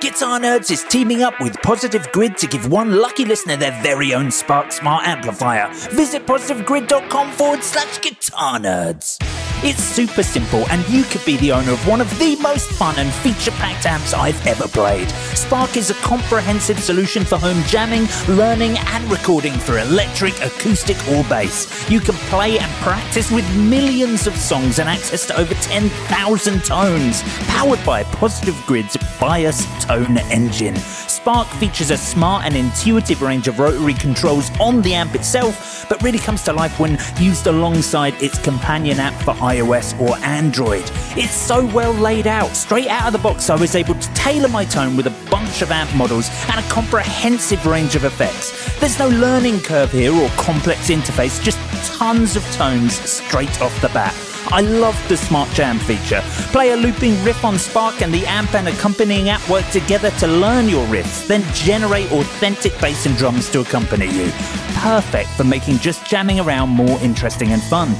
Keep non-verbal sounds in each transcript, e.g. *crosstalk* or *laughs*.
Guitar Nerds is teaming up with Positive Grid to give one lucky listener their very own Spark Smart amplifier. Visit positivegrid.com forward slash guitar nerds. It's super simple, and you could be the owner of one of the most fun and feature packed amps I've ever played. Spark is a comprehensive solution for home jamming, learning, and recording for electric, acoustic, or bass. You can play and practice with millions of songs and access to over 10,000 tones. Powered by Positive Grid's Bias Tone Engine. Spark features a smart and intuitive range of rotary controls on the amp itself, but really comes to life when used alongside its companion app for iOS or Android. It's so well laid out. Straight out of the box, I was able to tailor my tone with a bunch of amp models and a comprehensive range of effects. There's no learning curve here or complex interface, just tons of tones straight off the bat. I love the Smart Jam feature. Play a looping riff on Spark and the amp and accompanying app work together to learn your riffs, then generate authentic bass and drums to accompany you. Perfect for making just jamming around more interesting and fun.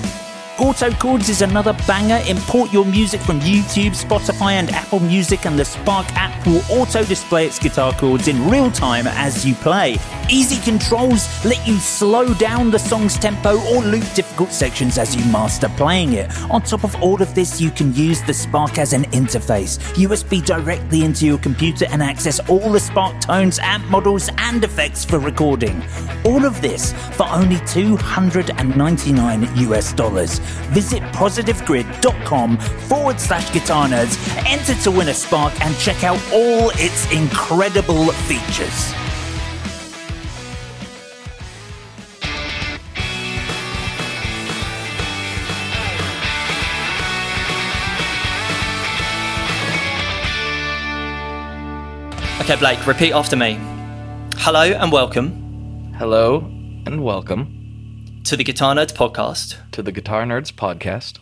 Auto Chords is another banger. Import your music from YouTube, Spotify, and Apple Music, and the Spark app will auto display its guitar chords in real time as you play. Easy controls let you slow down the song's tempo or loop difficult sections as you master playing it. On top of all of this, you can use the Spark as an interface, USB directly into your computer, and access all the Spark tones, amp models, and effects for recording. All of this for only 299 US dollars. Visit positivegrid.com forward slash guitar nerds, enter to win a Spark, and check out all its incredible features. Okay, Blake, repeat after me. Hello and welcome Hello and welcome to the Guitar Nerds podcast, to the Guitar Nerds podcast,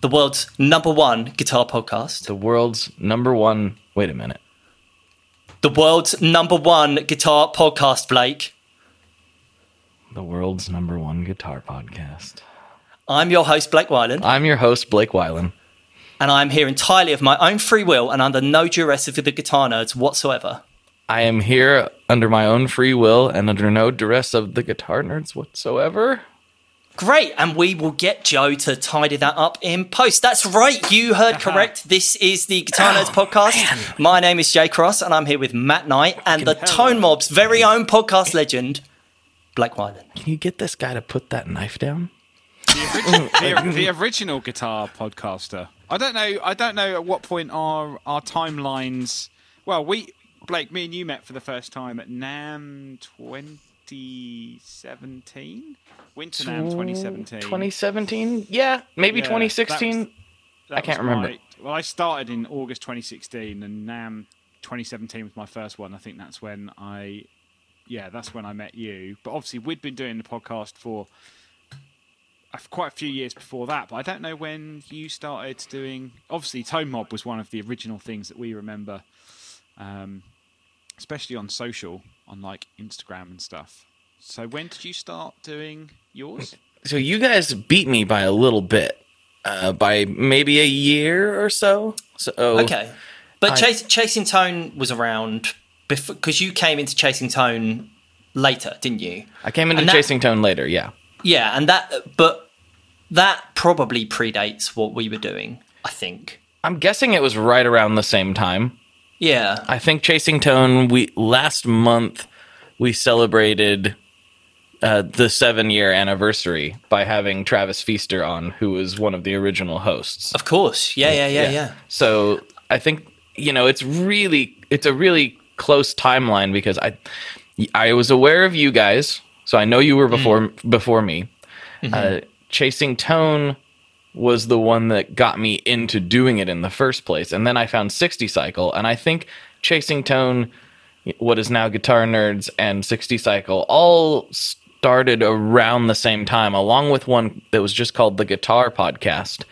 the world's number one guitar podcast, the world's number one. Wait a minute. the world's number one guitar podcast, Blake. The world's number one guitar podcast. I'm your host, Blake Wyland, I'm your host, Blake Wyland. and I'm here entirely of my own free will and under no duress of the Guitar Nerds whatsoever. I am here under my own free will and under no duress of the Guitar Nerds whatsoever. Great, and we will get Joe to tidy that up in post. That's right, you heard uh-huh. correct. This is the Guitar Nerds oh, podcast. My name is Jay Cross, and I'm here with Matt Knight and the Tone Mob's very own podcast legend, Blake Wyland. Can you get this guy to put that knife down? the, *laughs* oh, the mm. original guitar podcaster. I don't know. I don't know at what point our our timelines. Well, we Blake, me and you met for the first time at NAMM 2017, Winter NAMM 2017. 2017? Yeah, maybe Yeah, 2016. that was- That I can't remember. my- well, I started in August 2016, and NAMM 2017 was my first one. I think that's when I, yeah, that's when I met you. But obviously, we'd been doing the podcast for quite a few years before that. But I don't know when you started doing. Obviously, Tone Mob was one of the original things that we remember, um, especially on social, on like Instagram and stuff. So when did you start doing yours? So you guys beat me by a little bit, uh, by maybe a year or so. So Okay. But I- Chas- Chasing Tone was around before because you came into Chasing Tone later, didn't you? I came into And that- Chasing Tone later, yeah. Yeah, and that, but that probably predates what we were doing. I think. I'm guessing it was right around the same time. Yeah. I think Chasing Tone. We last month we celebrated uh, the seven year anniversary by having Travis Feaster on, who was one of the original hosts. Of course. Yeah, yeah, yeah, yeah. So I think you know it's really it's a really close timeline because I I was aware of you guys, so I know you were before before me. Uh, Chasing Tone was the one that got me into doing it in the first place, and then I found 60 Cycle, and I think Chasing Tone, what is now Guitar Nerds, and 60 Cycle all started around the same time, along with one that was just called the Guitar Podcast.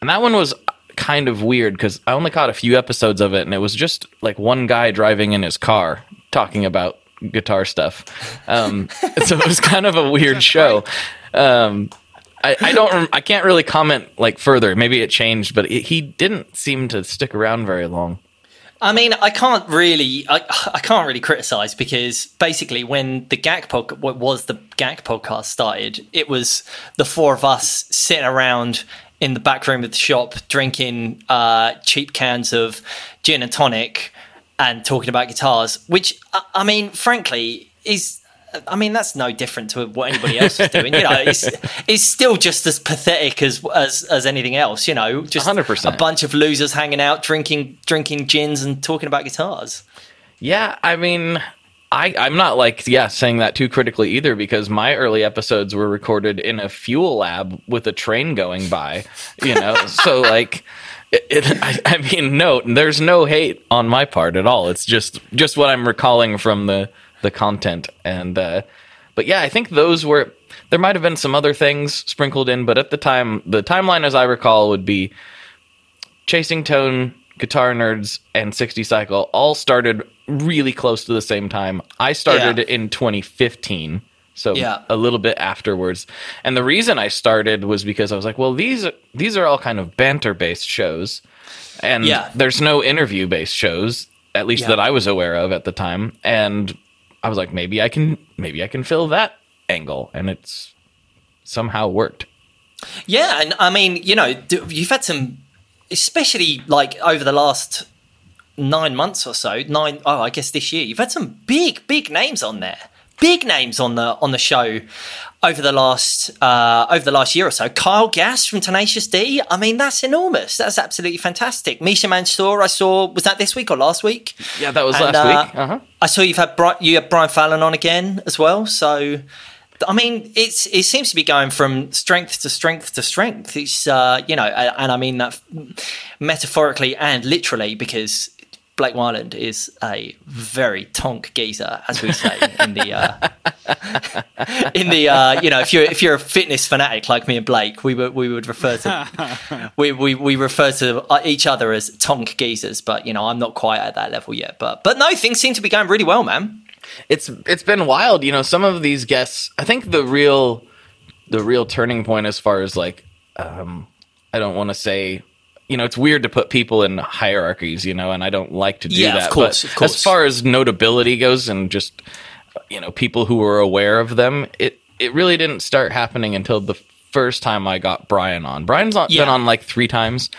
And that one was kind of weird because I only caught a few episodes of it, and it was just like one guy driving in his car talking about guitar stuff. Um, *laughs* so it was kind of a weird show. Um, I, I don't. I can't really comment like further. Maybe it changed, but it, he didn't seem to stick around very long. I mean, I can't really, I, *sighs* I can't really criticize because basically, when the GAK podcast, what was the GAK podcast started, it was the four of us sitting around in the back room of the shop drinking uh, cheap cans of gin and tonic and talking about guitars. Which, I, I mean, frankly, is. I mean, that's no different to what anybody else is doing. You know, it's, it's still just as pathetic as as, as anything else. You know, just 100%. a bunch of losers hanging out, drinking drinking gins and talking about guitars. Yeah, I mean, I I'm not like yeah saying that too critically either because my early episodes were recorded in a fuel lab with a train going by, you know. *laughs* so like, it, it, I, I mean, no, there's no hate on my part at all. It's just just what I'm recalling from the the content and. uh but yeah, I think those were there might have been some other things sprinkled in, but at the time, the timeline as I recall would be Chasing Tone, Guitar Nerds, and 60 Cycle all started really close to the same time. I started Yeah. in 2015, so Yeah. a little bit afterwards. And the reason I started was because I was like, well, these these are all kind of banter based shows, and Yeah. there's no interview based shows, at least Yeah. that I was aware of at the time. And I was like, maybe I can maybe I can fill that angle, and it's somehow worked. Yeah, and I mean, you know, you've had some, especially like over the last nine months or so. Nine, oh, I guess this year, you've had some big, big names on there. Big names on the on the show over the last uh, over the last year or so. Kyle Gass from Tenacious D. I mean, that's enormous. That's absolutely fantastic. Misha Mansour, I saw. Was that this week or last week? Yeah, that was And, last uh, week. Uh-huh. I saw you've had Bri- you had Brian Fallon on again as well. So, I mean, it's it seems to be going from strength to strength to strength. It's uh, you know, and, and I mean that metaphorically and literally because Blake Wyland is a very tonk geezer, as we say in the uh, *laughs* in the uh, you know if you're if you're a fitness fanatic like me and Blake, we would we would refer to *laughs* we, we we refer to each other as tonk geezers, but you know I'm not quite at that level yet. But but no, things seem to be going really well, man. it's it's been wild you know some of these guests i think the real the real turning point as far as like um i don't want to say you know it's weird to put people in hierarchies you know and i don't like to do Yeah, of that course, but of course. as far as notability goes and just you know people who were aware of them it it really didn't start happening until the first time i got brian on brian's on, Yeah. been on like three times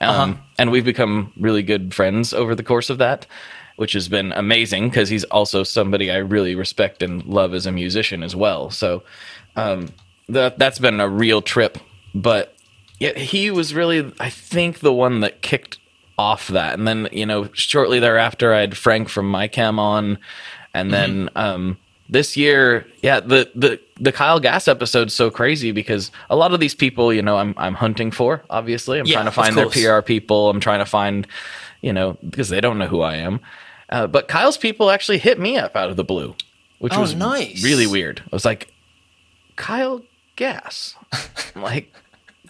um, Uh-huh. and we've become really good friends over the course of that which has been amazing because he's also somebody I really respect and love as a musician as well. So um, that that's been a real trip. But yeah, he was really, I think, the one that kicked off that. And then you know, shortly thereafter, I had Frank from MyChem on, and then um, this year, yeah, the the the Kyle Gass episode's so crazy because a lot of these people, you know, I'm I'm hunting for. Obviously, I'm Yeah, trying to find their. PR people. I'm trying to find, you know, because they don't know who I am. Uh, but Kyle's people actually hit me up out of the blue, which Oh, was nice. really weird. I was like, Kyle Gass. *laughs* I'm like,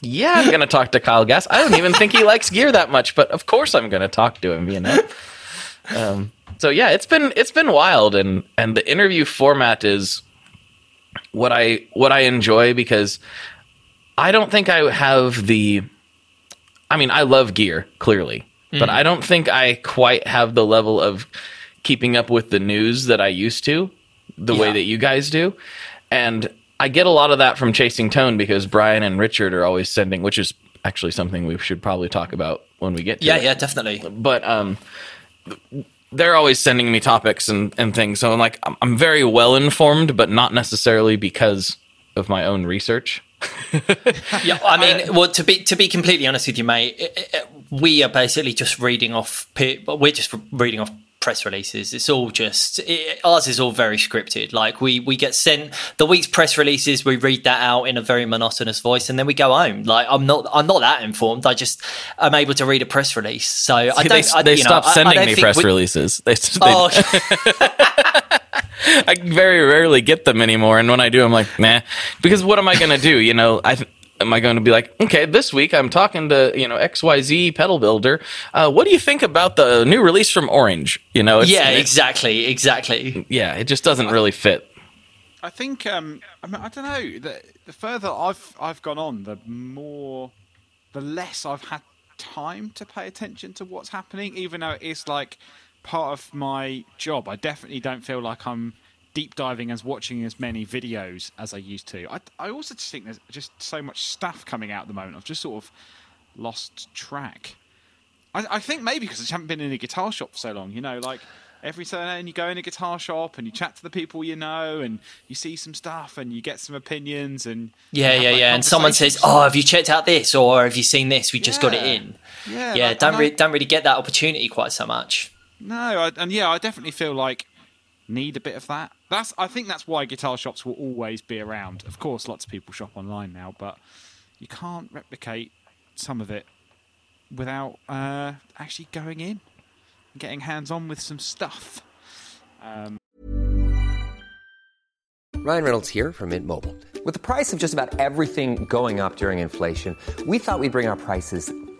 yeah, I'm gonna talk to Kyle Gass. I don't even think he likes gear that much, but of course I'm gonna talk to him. You know. Um, so yeah, it's been it's been wild, and and the interview format is what I what I enjoy because I don't think I have the. I mean, I love gear clearly, but I don't think I quite have the level of keeping up with the news that I used to, the way that you guys do. And I get a lot of that from Chasing Tone because Brian and Richard are always sending, which is actually something we should probably talk about when we get to Yeah, it. yeah, definitely. But um, they're always sending me topics and, and things. So I'm like, I'm, I'm very well informed, but not necessarily because of my own research. *laughs* Yeah, I mean, well, to be to be completely honest with you, mate, it, it, we are basically just reading off. We're just reading off press releases. It's all just it, ours is all very scripted. Like we we get sent the week's press releases, we read that out in a very monotonous voice, and then we go home. Like I'm not I'm not that informed. I just I'm able to read a press release. So I don't. they I, they you know, stopped I- I sending me press we- releases. They, they, Oh, *laughs* I very rarely get them anymore, and when I do, I'm like, nah. Because what am I going to do? You know, I am I going to be like, okay, this week I'm talking to you know X Y Z pedal builder. Uh, what do you think about the new release from Orange? You know, it's, yeah, it- exactly, exactly. yeah, it just doesn't really fit. I think um, I, mean, I don't know. The, the further I've I've gone on, the more, the less I've had time to pay attention to what's happening. Even though it is like part of my job, I definitely don't feel like I'm deep diving as watching as many videos as I used to. I I also just think there's just so much stuff coming out at the moment. I've just sort of lost track. I, I think maybe because I haven't been in a guitar shop for so long. You know, like every so and you go in a guitar shop and you chat to the people you know and you see some stuff and you get some opinions and Yeah, yeah, like, yeah. And someone says, "Oh, have you checked out this?" or "Have you seen this? We just got it in." yeah, Yeah, like, don't and re- I- don't really get that opportunity quite so much. No, I, and yeah, I definitely feel like need a bit of that. That's I think that's why guitar shops will always be around. Of course, lots of people shop online now, but you can't replicate some of it without uh, actually going in and getting hands on with some stuff. Ryan Reynolds here from Mint Mobile. With the price of just about everything going up during inflation, we thought we'd bring our prices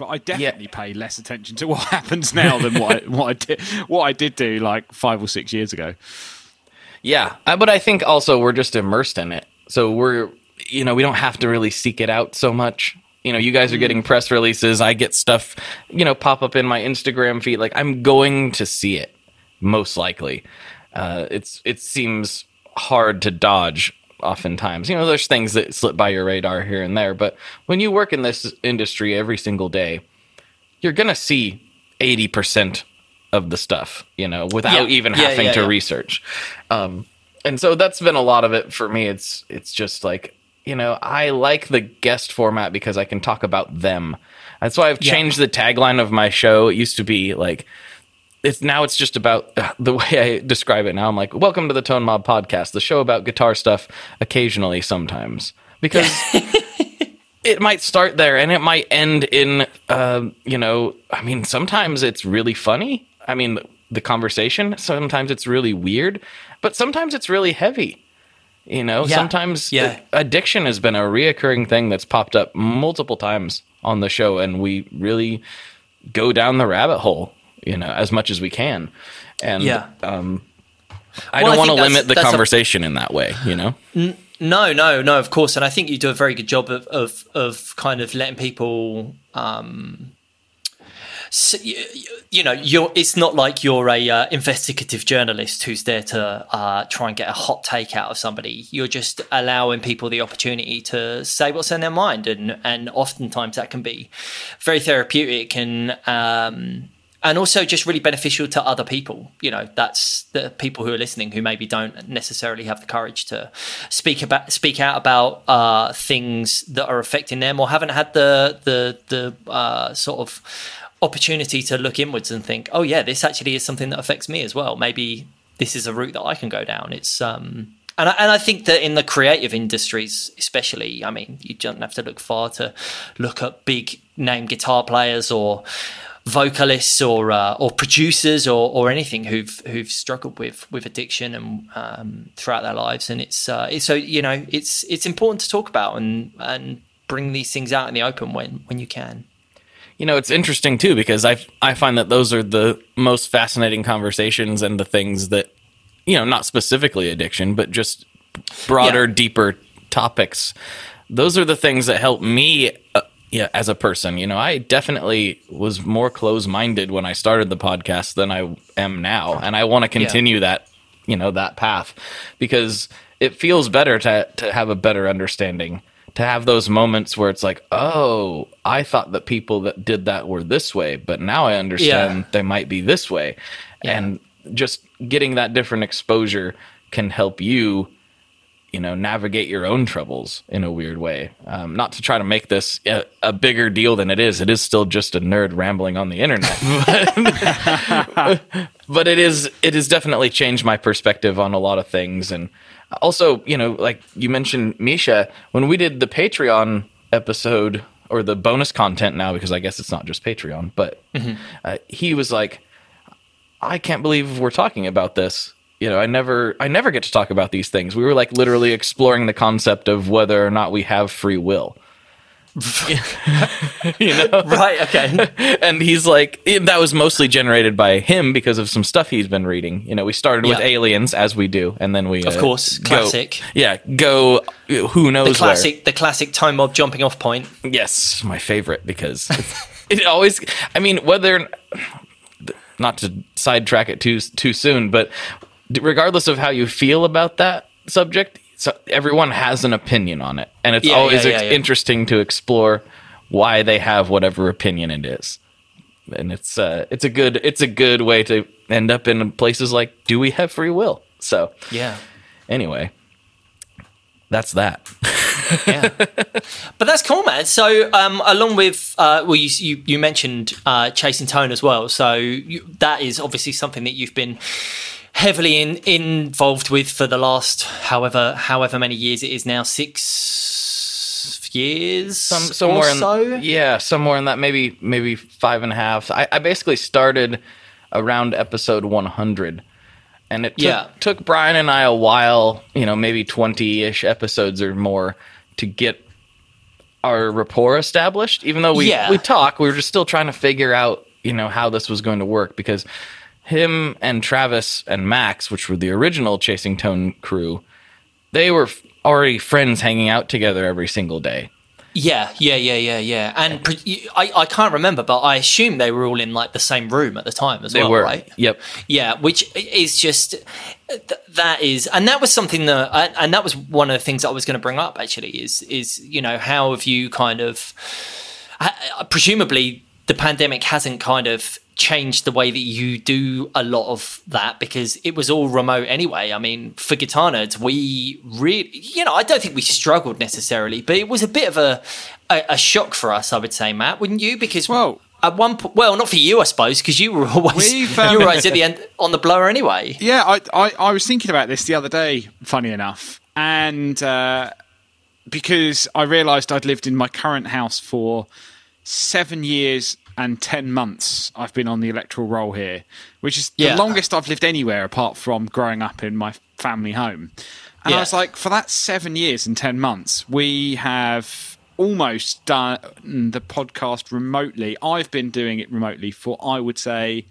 But I definitely pay less attention to *laughs* what happens now than what I, *laughs* what I did what I did do like five or six years ago. Yeah, uh, but I think also we're just immersed in it, so we're you know we don't have to really seek it out so much. You know, you guys are getting press releases. I get stuff, you know, pop up in my Instagram feed. Like I'm going to see it, most likely. Uh, it's it seems hard to dodge oftentimes. You know, there's things that slip by your radar here and there, but when you work in this industry every single day, you're gonna see eighty percent of the stuff. You know, without Yeah. even Yeah, having yeah, to research. Um, and so that's been a lot of it for me. It's it's just like you know I like the guest format because I can talk about them. That's why I've changed the tagline of my show. It used to be like it's now it's just about *laughs* the way I describe it now. I'm like, welcome to the Tone Mob podcast, the show about guitar stuff occasionally, sometimes because *laughs* it might start there and it might end in, um, you know, I mean, sometimes it's really funny. I mean, the conversation. Sometimes it's really weird, but sometimes it's really heavy. You know, Yeah. sometimes Yeah. addiction has been a reoccurring thing that's popped up multiple times on the show, and we really go down the rabbit hole, you know, as much as we can. And Yeah. um, I Well, don't want to limit the that's a- conversation in that way, you know? No, no, no. Of course, and I think you do a very good job of of, of kind of letting people. Um, so, you, you know, you're. It's not like you're a uh, investigative journalist who's there to uh, try and get a hot take out of somebody. You're just allowing people the opportunity to say what's in their mind, and and oftentimes that can be very therapeutic and. Um, and also just really beneficial to other people. You know, that's the people who are listening who maybe don't necessarily have the courage to speak about speak out about uh, things that are affecting them or haven't had the the the uh, sort of opportunity to look inwards and think, oh yeah, this actually is something that affects me as well. Maybe this is a route that I can go down. It's um. And I, and I think that in the creative industries, especially, I mean, you don't have to look far to look at big name guitar players or vocalists or uh, or producers or, or anything who've who've struggled with with addiction and um, throughout their lives, and it's, uh, it's so you know it's it's important to talk about and and bring these things out in the open when when you can. You know, it's interesting too because I I find that those are the most fascinating conversations and the things that you know, not specifically addiction, but just broader, Yeah. deeper topics. Those are the things that help me uh, yeah, as a person. You know, I definitely was more close-minded when I started the podcast than I am now, and I want to continue that, you know, that path because it feels better to to have a better understanding to have those moments where it's like, oh, I thought that people that did that were this way, but now I understand Yeah. they might be this way. And just getting that different exposure can help you, you know, navigate your own troubles in a weird way. Um, not to try to make this a, a bigger deal than it is. It is still just a nerd rambling on the internet. *laughs* But, *laughs* but it is it has definitely changed my perspective on a lot of things and also you know like you mentioned misha when we did the patreon episode or the bonus content now because i guess it's not just patreon but uh, he was like i can't believe we're talking about this you know i never i never get to talk about these things we were like literally exploring the concept of whether or not we have free will *laughs* you know Right. Okay. *laughs* and he's like that was mostly generated by him because of some stuff he's been reading you know we started with Yeah. aliens as we do and then we Of uh, course, go- classic. yeah go who knows the classic, the classic Tone Mob jumping off point. yes my favorite because *laughs* it always i mean whether not to sidetrack it too too soon but regardless of how you feel about that subject so everyone has an opinion on it and it's Yeah, always yeah, yeah, ex- interesting to explore why they have whatever opinion it is and it's uh it's a good it's a good way to end up in places like do we have free will so Yeah. anyway that's that yeah. *laughs* But that's cool, man. So, um, along with, uh, well, you, you, you mentioned uh, chasing tone as well. So you, that is obviously something that you've been heavily in, involved with for the last however however many years it is now six years some somewhere or in so. yeah somewhere in that maybe maybe five and a half I, I basically started around episode 100 and it took, Yeah. took brian and i a while you know maybe 20-ish episodes or more to get our rapport established even though we Yeah. we talk we were just still trying to figure out you know how this was going to work because him and travis and max which were the original chasing tone crew they were f- already friends hanging out together every single day Yeah, yeah, yeah, yeah, yeah. And pre- I, I can't remember, but I assume they were all in like the same room at the time as They well, were. right? Yep. Yeah, which is just th- that is, and that was something that, I- and that was one of the things I was going to bring up actually. Is is you know how have you kind of, presumably the pandemic hasn't kind of changed the way that you do a lot of that because it was all remote anyway. I mean, for guitar nerds, we really, you know, I don't think we struggled necessarily, but it was a bit of a a, a shock for us, I would say, Matt, wouldn't you? Because Well- at one point, well, not for you, I suppose, because you were *laughs* always um, you were always at the end on the blower anyway. Yeah, I, I, I was thinking about this the other day, funny enough. And uh, because I realised I'd lived in my current house for seven years and 10 months, I've been on the electoral roll here, which is Yeah. the longest I've lived anywhere apart from growing up in my family home. And Yeah. I was like, for that seven years and 10 months, we have almost done the podcast remotely. I've been doing it remotely for, I would say,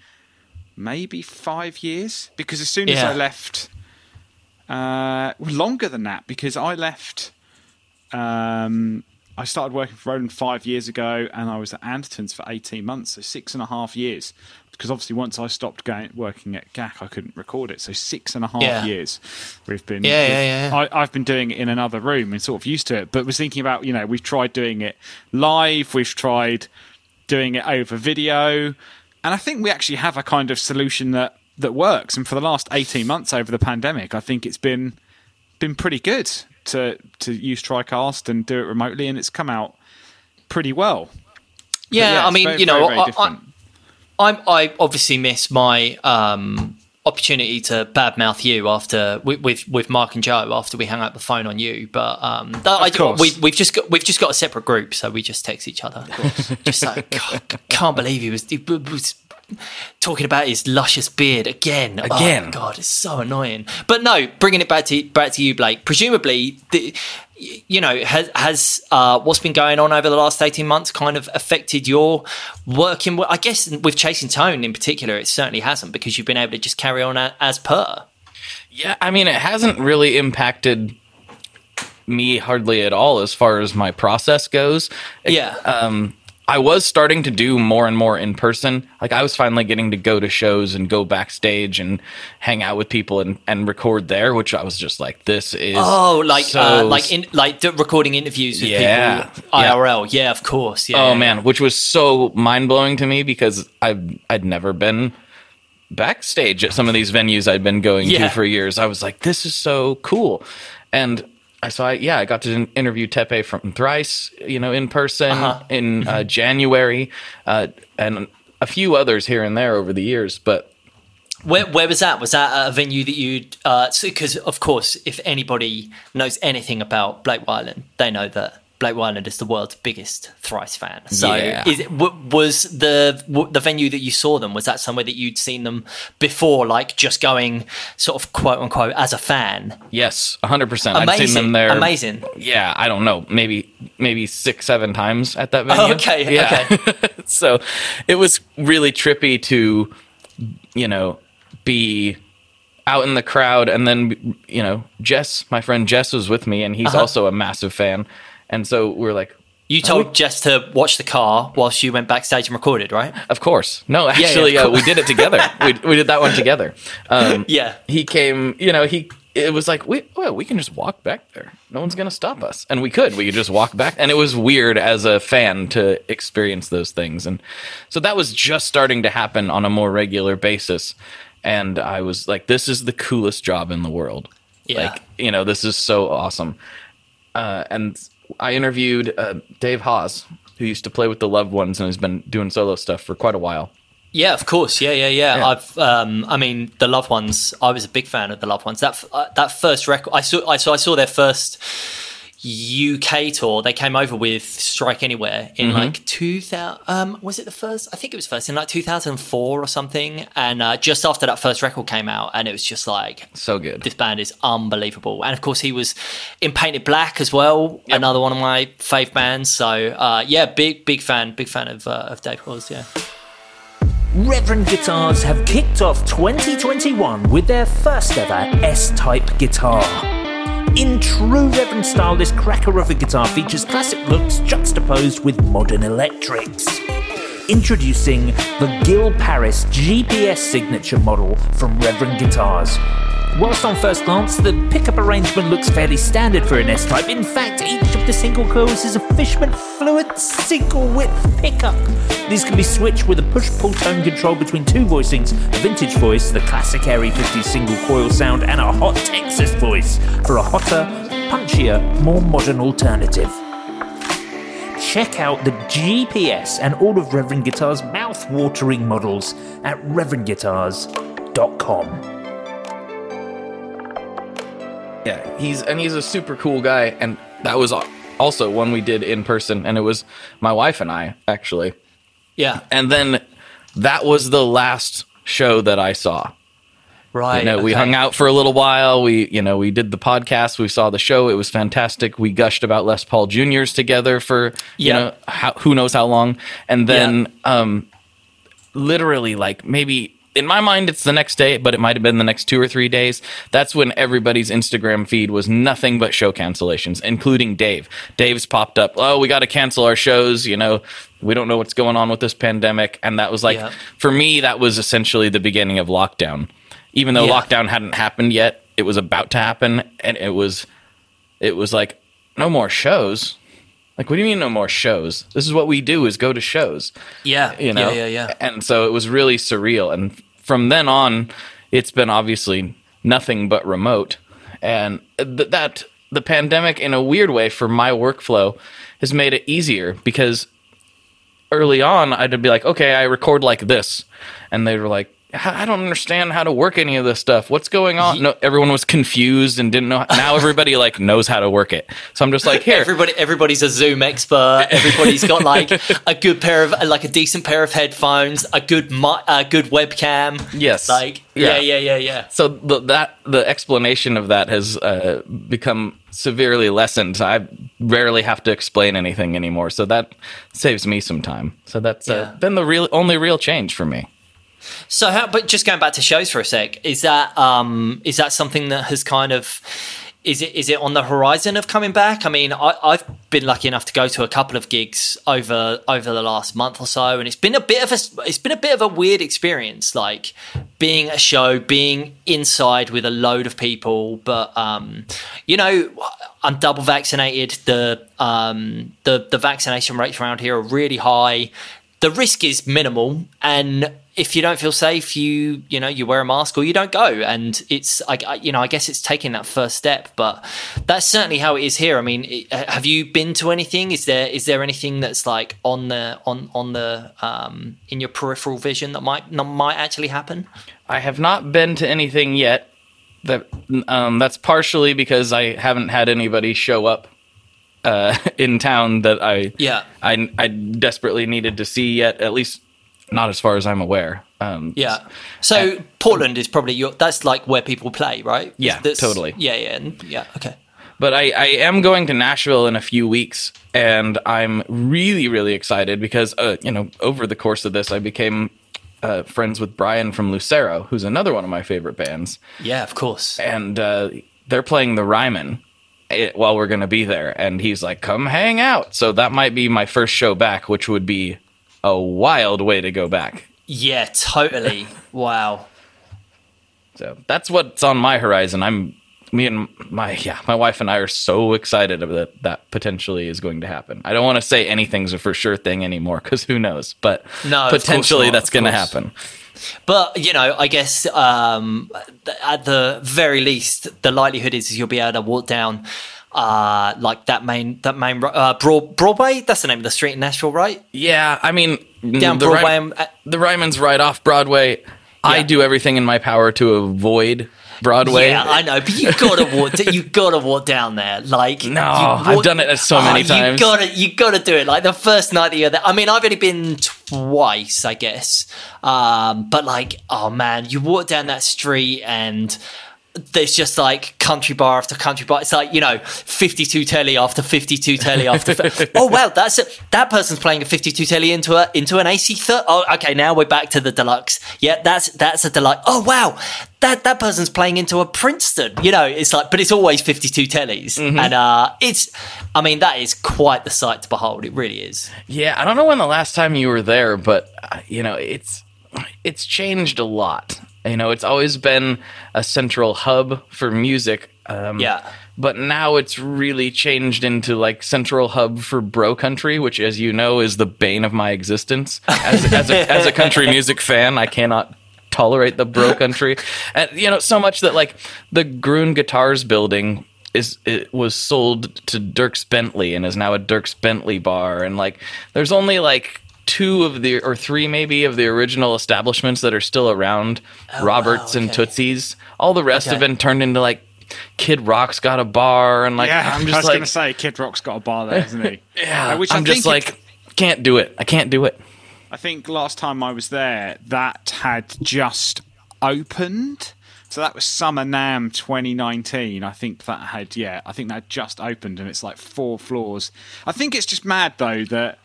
maybe five years because as soon as I left Uh, longer than that because I left. Um, I started working for Roland five years ago, and I was at Andertons for eighteen months, so six and a half years. Because obviously, once I stopped going working at GAK, I couldn't record it. So six and a half Yeah. years we've been. Yeah, yeah, yeah, yeah. I, I've been doing it in another room and sort of used to it, but was thinking about you know we've tried doing it live, we've tried doing it over video, and I think we actually have a kind of solution that that works. And for the last eighteen months over the pandemic, I think it's been been pretty good to to use TriCast and do it remotely, and it's come out pretty well. But Yeah, I mean, very, you know, very, very I, I. I obviously miss my um, opportunity to badmouth you after with, with with Mark and Joe after we hang up the phone on you. But um, that, I, course. we, we've just got we've just got a separate group, so we just text each other. just like, *laughs* God, can't believe he was, he was talking about his luscious beard again. Again. oh, God, it's so annoying. But no, bringing it back to back to you, Blake. Presumably, the, you know, has has uh, what's been going on over the last eighteen months kind of affected your working? I guess with chasing tone in particular, it certainly hasn't because you've been able to just carry on as per. Yeah, I mean, it hasn't really impacted me hardly at all as far as my process goes. It- Yeah. Um, I was starting to do more and more in person. Like I was finally getting to go to shows and go backstage and hang out with people and, and record there, which I was just like, this is Oh, like so uh, like in like recording interviews with Yeah. people Yeah. IRL. Yeah, of course. Yeah. oh yeah, man, which was so mind blowing to me because I've I'd never been backstage at some of these venues I'd been going Yeah. to for years. I was like, this is so cool, and I so I yeah I got to interview Teppei from Thrice, you know, in person Uh-huh. in uh, January, uh, and a few others here and there over the years, but. Where, where was that? Was that a venue that you'd? Because of course, if anybody knows anything about Blake Wyland, they know that Blake Wyland is the world's biggest Thrice fan. So, Yeah. is it, w- was the w- the venue that you saw them? Was that somewhere that you'd seen them before, like just going sort of quote unquote as a fan? Yes, hundred percent. I've seen them there. amazing. Yeah, I don't know, maybe maybe six, seven times at that venue. Okay, *laughs* yeah. *laughs* so it was really trippy to, you know, be out in the crowd, and then you know, Jess, my friend Jess, was with me, and he's Uh-huh. also a massive fan, and so we're like. You told Jess to watch the car whilst you went backstage and recorded, right? Of course. No, yeah, actually, of uh, we did it together. *laughs* we, we did that one together. Um, Yeah. He came, you know, he, it was like, we, well, we can just walk back there. No one's going to stop us. And we could, we could just walk back. And it was weird as a fan to experience those things. And so that was just starting to happen on a more regular basis. And I was like, this is the coolest job in the world. Yeah. Like, you know, this is so awesome. Uh, and I interviewed uh, Dave Hause, who used to play with the Loved Ones and has been doing solo stuff for quite a while. Yeah, of course. Yeah, yeah, yeah. Yeah. I've, um, I mean, the Loved Ones. I was a big fan of the Loved Ones. That uh, that first record, I saw. I saw. I saw their first UK tour. They came over with Strike Anywhere in Mm-hmm. like two thousand. Um, was it the first? I think it was first in like two thousand four or something. And uh, just after that first record came out, and it was just like So good. this band is unbelievable. And of course, he was in Paint It Black as well, another one of my fave bands. So uh, yeah, big big fan, big fan of uh, of Dave Hause. Yeah. Reverend Guitars have kicked off 2021 with their first ever S Type guitar. In true Reverend style, this cracker of a guitar features classic looks juxtaposed with modern electrics. Introducing the Gil Parris GPS signature model from Reverend Guitars. Whilst on first glance, the pickup arrangement looks fairly standard for an S type, in fact, each of the single coils is a Fishman Fluence single width pickup. These can be switched with a push pull tone control between two voicings a vintage voice, the classic Airy 50 single coil sound, and a hot Texas voice for a hotter, punchier, more modern alternative. Check out the GPS and all of Reverend Guitar's mouth-watering models at reverendguitars.com. Yeah, he's and he's a super cool guy, and that was also one we did in person, and it was my wife and I actually, Yeah. and then that was the last show that I saw. Right. You know, we hung out for a little while. We, you know, we did the podcast. We saw the show. It was fantastic. We gushed about Les Paul Juniors together for, you know, how, who knows how long. And then, um, literally like maybe in my mind, it's the next day, but it might have been the next two or three days. That's when everybody's Instagram feed was nothing but show cancellations, including Dave. Dave's popped up. Oh, we got to cancel our shows. You know, we don't know what's going on with this pandemic, and that was like Yeah. for me, that was essentially the beginning of lockdown. Even though Yeah. lockdown hadn't happened yet, it was about to happen, and it was, it was like no more shows. Like, what do you mean no more shows? This is what we do: is go to shows. Yeah, you know? Yeah, yeah, yeah. and so it was really surreal. And from then on it's been obviously nothing but remote. And th- that the pandemic in a weird way for my workflow has made it easier because early on i'd be like okay i record like this. And they were like "H- I don't understand how to work any of this stuff. What's going on? No, everyone was confused and didn't know. How, Now everybody like knows how to work it. So I'm just like, here, Everybody, everybody's a Zoom expert. Everybody's got like a good pair of, like a decent pair of headphones, a good, a good webcam. Yes. Like, Yeah. yeah, yeah, yeah, yeah. So the, that the explanation of that has uh, become severely lessened. I rarely have to explain anything anymore, so that saves me some time. So that's uh, Yeah. been the real only real change for me. So, how, but just going back to shows for a sec, is that um, is that something that has kind of is it is it on the horizon of coming back? I mean, I, I've been lucky enough to go to a couple of gigs over over the last month or so, and it's been a bit of a it's been a bit of a weird experience, like being a show, being inside with a load of people. But um, you know, I'm double vaccinated. The um, the the vaccination rates around here are really high the risk is minimal and if you don't feel safe you you know you wear a mask or you don't go. And it's I, I you know i guess it's taking that first step but that's certainly how it is here. I mean it, have you been to anything? Is there is there anything that's like on the on on the um in your peripheral vision that might might actually happen? I have not been to anything yet. That um, that's partially because I haven't had anybody show up uh, *laughs* in town that I Yeah. I I desperately needed to see yet. At least not as far as I'm aware. Um, yeah so portland is probably your that's like where people play right Yeah, That's- totally. yeah yeah yeah okay But I, I am going to Nashville in a few weeks, and I'm really, really excited because, uh, you know, over the course of this, I became uh, friends with Brian from Lucero, who's another one of my favorite bands. yeah of course And uh, they're playing the Ryman eh, while we're going to be there. And he's like, come hang out. So that might be my first show back, which would be a wild way to go back. yeah totally wow So that's what's on my horizon. I'm me and my yeah, my wife and I are so excited that that potentially is going to happen. I don't want to say anything's a for sure thing anymore because who knows, but No, potentially not, that's going to happen. But you know, I guess um, at the very least, the likelihood is you'll be able to walk down uh, like that main that main uh, Broad- Broadway. That's the name of the street in Nashville, right? Yeah, I mean, Down the Broadway. Ry- uh, the Ryman's right off Broadway. I do everything in my power to avoid Broadway. Yeah, I know, but you gotta walk. you gotta walk down there. Like No, you I've done it so many times. You gotta, you gotta do it. Like the first night that you're there. I mean, I've only been twice, I guess. Um, but like, oh man, you walk down that street and there's just like country bar after country bar. It's like you know, 52 telly after 52 telly after. *laughs* oh wow, that's a, that person's playing a 52 telly into a into an AC. Thir- oh, okay, now we're back to the deluxe. Yeah, that's that's a deluxe. Oh wow, that that person's playing into a Princeton. You know, it's like, but it's always 52 tellies, and uh, it's. I mean, that is quite the sight to behold. It really is. Yeah, I don't know when the last time you were there, but uh, you know, it's it's changed a lot. You know, it's always been a central hub for music. Um, Yeah. But now it's really changed into like central hub for bro country, which, as you know, is the bane of my existence. As, as, a, as a country *laughs* music fan, I cannot tolerate the bro country, and you know, so much that like the Gruhn Guitars building is it was sold to Dierks Bentley and is now a Dierks Bentley bar, and like there's only like two of the or three maybe of the original establishments that are still around roberts and okay. tootsie's all the rest have been turned into like kid rock's got a bar and like yeah, i'm I just was like going to say Kid Rock's got a bar there, isn't he? *laughs* yeah, Uh, which i'm I just think it- like can't do it i can't do it I think last time I was there, that had just opened. So that was Summer NAMM 2019. I think that had, yeah, I think that just opened and it's like four floors. I think it's just mad though that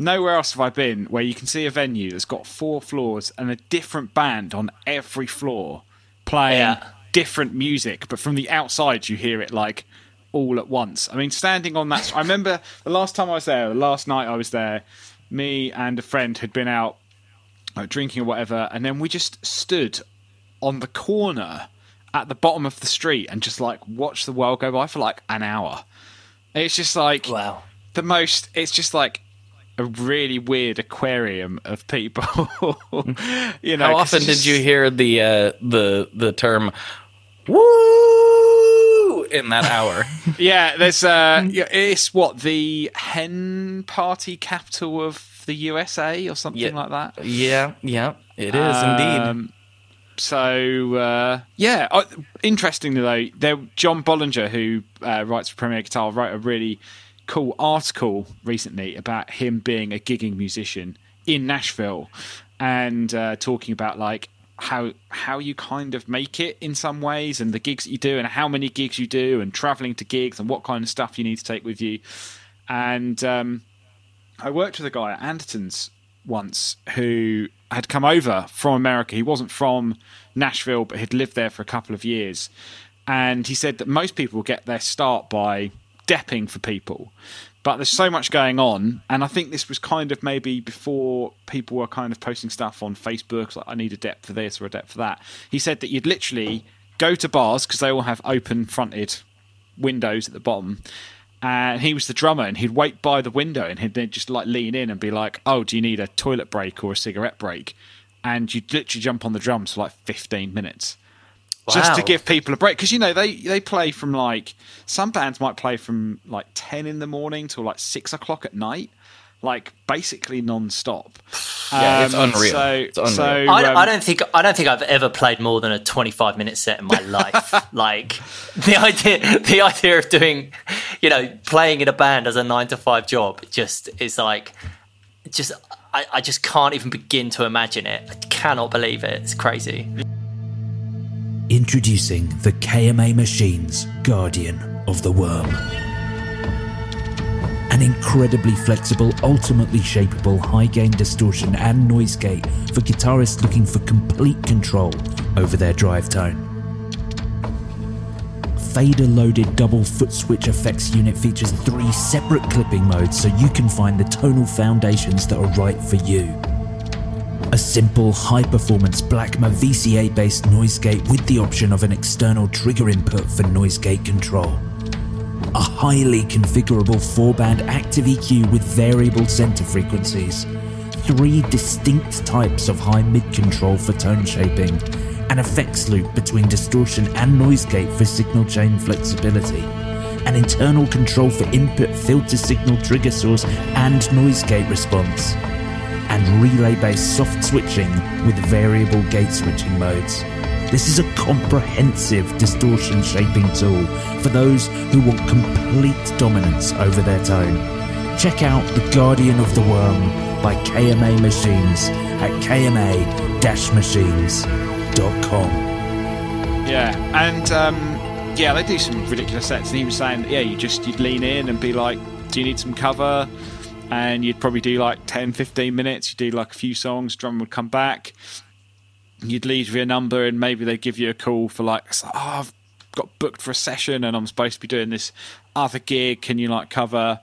nowhere else have I been where you can see a venue that's got four floors and a different band on every floor playing Yeah. different music, but from the outside you hear it like all at once. I mean, standing on that, I remember the last time I was there, the last night I was there, me and a friend had been out uh, drinking or whatever, and then we just stood on the corner at the bottom of the street and just like watched the world go by for like an hour. It's just like Wow. the most. It's just like a really weird aquarium of people. *laughs* you know, How often did you hear the uh, the the term "woo" in that hour? *laughs* Yeah, there's uh, yeah, it's what the hen party capital of the USA or something Yeah. like that. yeah, yeah, it is indeed. Um, So uh, yeah, uh, interestingly though, there John Bollinger, who uh, writes for Premier Guitar, wrote a really cool article recently about him being a gigging musician in Nashville, and uh, talking about like how how you kind of make it in some ways, and the gigs that you do, and how many gigs you do, and traveling to gigs, and what kind of stuff you need to take with you, and um, I worked with a guy at Anderton's once who had come over from America. He wasn't from Nashville, but had lived there for a couple of years. And he said that most people get their start by depping for people. But there's so much going on. And I think this was kind of maybe before people were kind of posting stuff on Facebook, like, I need a dep for this or a dep for that. He said that you'd literally go to bars because they all have open fronted windows at the bottom. And he was the drummer, and he'd wait by the window, and he'd then just like lean in and be like, "Oh, do you need a toilet break or a cigarette break?" And you'd literally jump on the drums for like fifteen minutes, just to give people a break. Because you know they they play from like some bands might play from like ten in the morning till like six o'clock at night, like basically non-stop. *sighs* Yeah, it's Um, unreal. So, It's unreal. so I, um, I don't think I don't think I've ever played more than a 25 minute set in my life. *laughs* like the idea the idea of doing, you know, playing in a band as a nine to five job just is like, just I, I just can't even begin to imagine it. I cannot believe it. It's crazy. Introducing the KMA Machines Guardian of the Worm. An incredibly flexible, ultimately shapeable high gain distortion and noise gate for guitarists looking for complete control over their drive tone. Fader loaded double foot switch effects unit features three separate clipping modes so you can find the tonal foundations that are right for you. A simple, high performance Blackmer VCA based noise gate with the option of an external trigger input for noise gate control. A highly configurable 4 band active EQ with variable center frequencies. Three distinct types of high mid control for tone shaping. An effects loop between distortion and noise gate for signal chain flexibility. An internal control for input filter signal trigger source and noise gate response and relay based soft switching with variable gate switching modes. This is a comprehensive distortion shaping tool for those who want complete dominance over their tone. Check out The Guardian of the Worm by KMA Machines at kma-machines.com. Yeah, and um, yeah, they do some ridiculous sets. And he was saying, yeah, you just you'd lean in and be like, "Do you need some cover?" And you'd probably do like 10, 15 minutes. You'd do like a few songs. Drum would come back. You'd leave your number, and maybe they'd give you a call for like, "Oh, I've got booked for a session, and I'm supposed to be doing this other gig. Can you like cover?"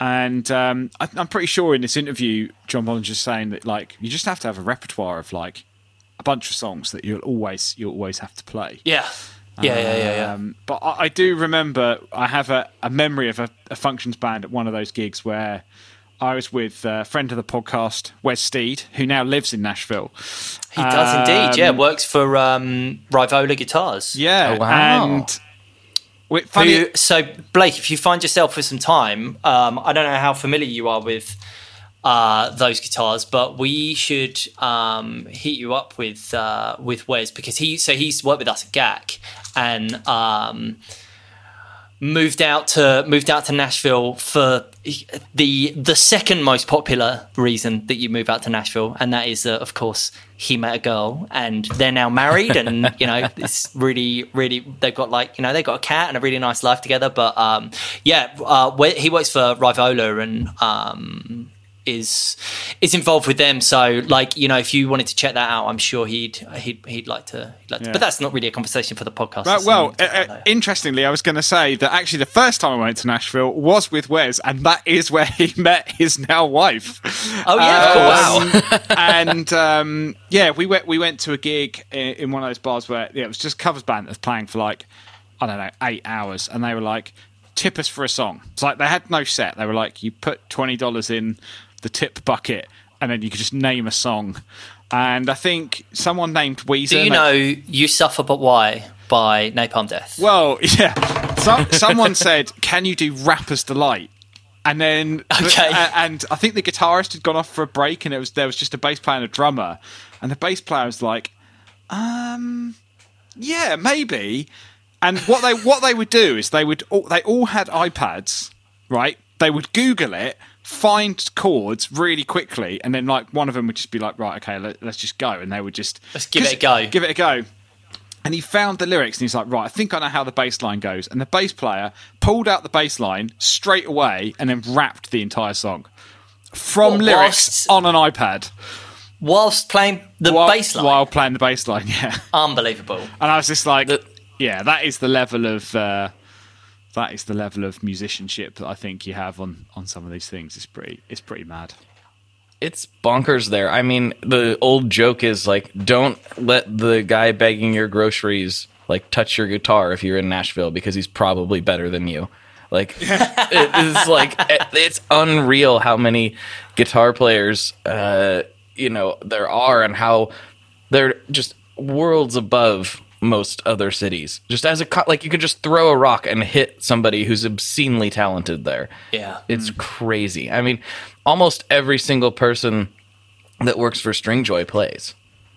And um, I, I'm pretty sure in this interview, John Bollinger's saying that like you just have to have a repertoire of like a bunch of songs that you'll always you'll always have to play. Yeah. Yeah, yeah, yeah, yeah. Um, but I, I do remember I have a, a memory of a, a functions band at one of those gigs where I was with a friend of the podcast, Wes Steed, who now lives in Nashville. He does indeed. Yeah, Um, works for um, Rivolta Guitars. Yeah, Oh, wow. and wait, funny. Who- so Blake, if you find yourself with some time, um, I don't know how familiar you are with uh, those guitars, but we should um, hit you up with uh, with Wes because he so he's worked with us at GAK and um, moved out to moved out to Nashville for the the second most popular reason that you move out to Nashville, and that is uh, of course he met a girl and they're now married, and *laughs* you know it's really really they've got like you know they've got a cat and a really nice life together. But um, yeah, uh, he works for Rivolta and. Um, is is involved with them. So, like you know, if you wanted to check that out, I'm sure he'd he'd he'd like to. He'd like to Yeah. But that's not really a conversation for the podcast. Right, well, uh, uh, interestingly, I was going to say that actually the first time I went to Nashville was with Wes, and that is where he *laughs* met his now wife. Oh, yeah, of course. Um, *laughs* and um, yeah, we went we went to a gig in, in one of those bars where yeah, it was just covers band that was playing for like I don't know eight hours, and they were like, "Tip us for a song." It's like they had no set. They were like, "You put twenty dollars in the tip bucket, and then you could just name a song." And I think someone named Weezer. Do you know "You Suffer But Why" by Napalm Death? Well, *laughs* yeah. Some, someone said, "Can you do Rapper's Delight?" And then, Okay. and I think the guitarist had gone off for a break, and it was there was just a bass player and a drummer, and the bass player was like, "Um, yeah, maybe." And what they what they would do is they would all, they all had iPads, right? They would Google it, find chords really quickly, and then like one of them would just be like, "Right, okay, let, let's just go," and they would just Let's give it a go. Give it a go. And he found the lyrics and he's like, right, I think I know how the bass line goes. And the bass player pulled out the bass line straight away and then rapped the entire song from What, lyrics whilst- on an iPad Whilst playing the while, bass line, while playing the bass line. *laughs* Yeah. unbelievable. And I was just like, yeah, that is the level of. Uh, that is the level of musicianship that I think you have on, on some of these things. It's pretty, it's pretty mad. it's bonkers there. I mean, the old joke is like, don't let the guy begging your groceries like touch your guitar if you're in Nashville because he's probably better than you. Like, *laughs* it is like it- it's unreal how many guitar players, uh, you know, there are and how they're just worlds above most other cities. Just as a co- like, you could just throw a rock and hit somebody who's obscenely talented there. Yeah. It's crazy. I mean, almost every single person that works for Stringjoy plays.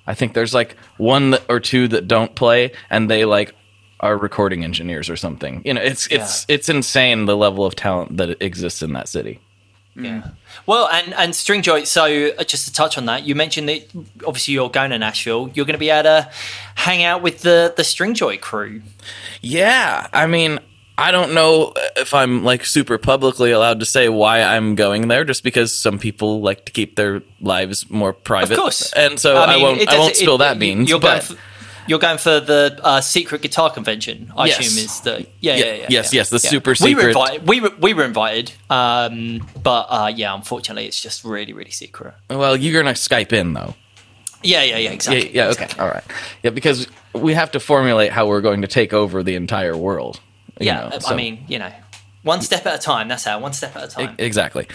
I think there's like one that, or two that don't play, and they like are recording engineers or something. You know, it's it's it's insane the level of talent that exists in that city. Yeah. Well, and and Stringjoy. So uh, just to touch on that, you mentioned that obviously you're going to Nashville. You're going to be able to hang out with the the Stringjoy crew. Yeah, I mean, I don't know if I'm like super publicly allowed to say why I'm going there, just because some people like to keep their lives more private. Of course, and so I, mean, won't I won't it- spill that beans. You're going. but- For, you're going for the uh, secret guitar convention. I Yes. assume is the yeah Yeah, yeah yeah. yes, yeah. yes, the super We were secret- invited. We were, we were invited, um, but uh, yeah, unfortunately, it's just really really secret. well, you're gonna Skype in though. Yeah yeah yeah exactly. Yeah, yeah, okay, all right. Yeah, because we have to formulate how we're going to take over the entire world. you Yeah, know, I mean, you know, one step at a time. That's how. One step at a time. Exactly.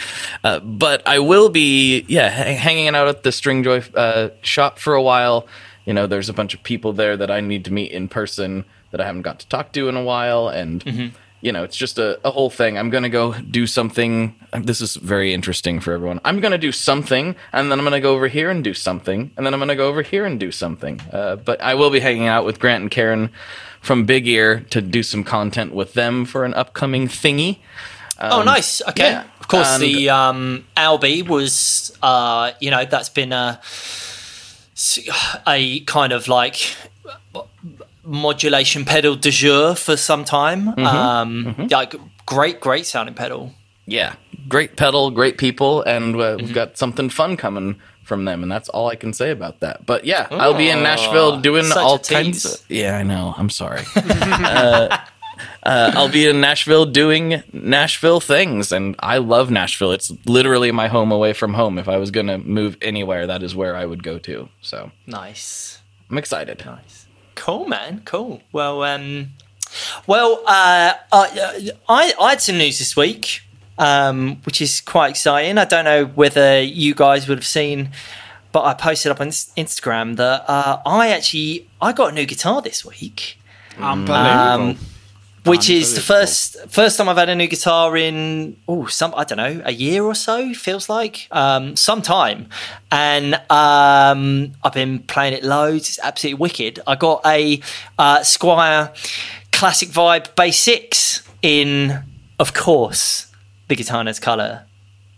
Uh, but I will be, yeah, ha- hanging out at the Stringjoy uh, shop for a while. You know, there's a bunch of people there that I need to meet in person that I haven't got to talk to in a while. And, Mm-hmm. you know, it's just a, a whole thing. I'm going to go do something. This is very interesting for everyone. I'm going to do something, and then I'm going to go over here and do something, and then I'm going to go over here and do something. Uh, but I will be hanging out with Grant and Karen from Big Ear to do some content with them for an upcoming thingy. oh, nice. Okay. yeah. Of course, And- the um, Albie was, uh, you know, that's been a a kind of like modulation pedal de jour for some time. Mm-hmm. Um, Like great, great sounding pedal. yeah, great pedal, great people, and uh, we've got something fun coming from them, and that's all I can say about that. But yeah, I'll be in Nashville doing all kinds. Of, yeah, I know. I'm sorry. *laughs* uh, uh, I'll be in Nashville doing Nashville things, and I love Nashville. It's literally my home away from home. If I was gonna move anywhere, that is where I would go to. So Nice. I'm excited. Nice. Cool, man. Cool. Well, um, well, uh, I, I, I had some news this week, um, which is quite exciting. I don't know whether you guys would have seen, but I posted up on Instagram that uh, I actually I got a new guitar this week. Unbelievable. Which is the first first time I've had a new guitar in oh some I don't know a year or so feels like um, some time, and um, I've been playing it loads. It's absolutely wicked. I got a uh, Squier Classic Vibe Bass Six in, of course, the Guitar Nerds color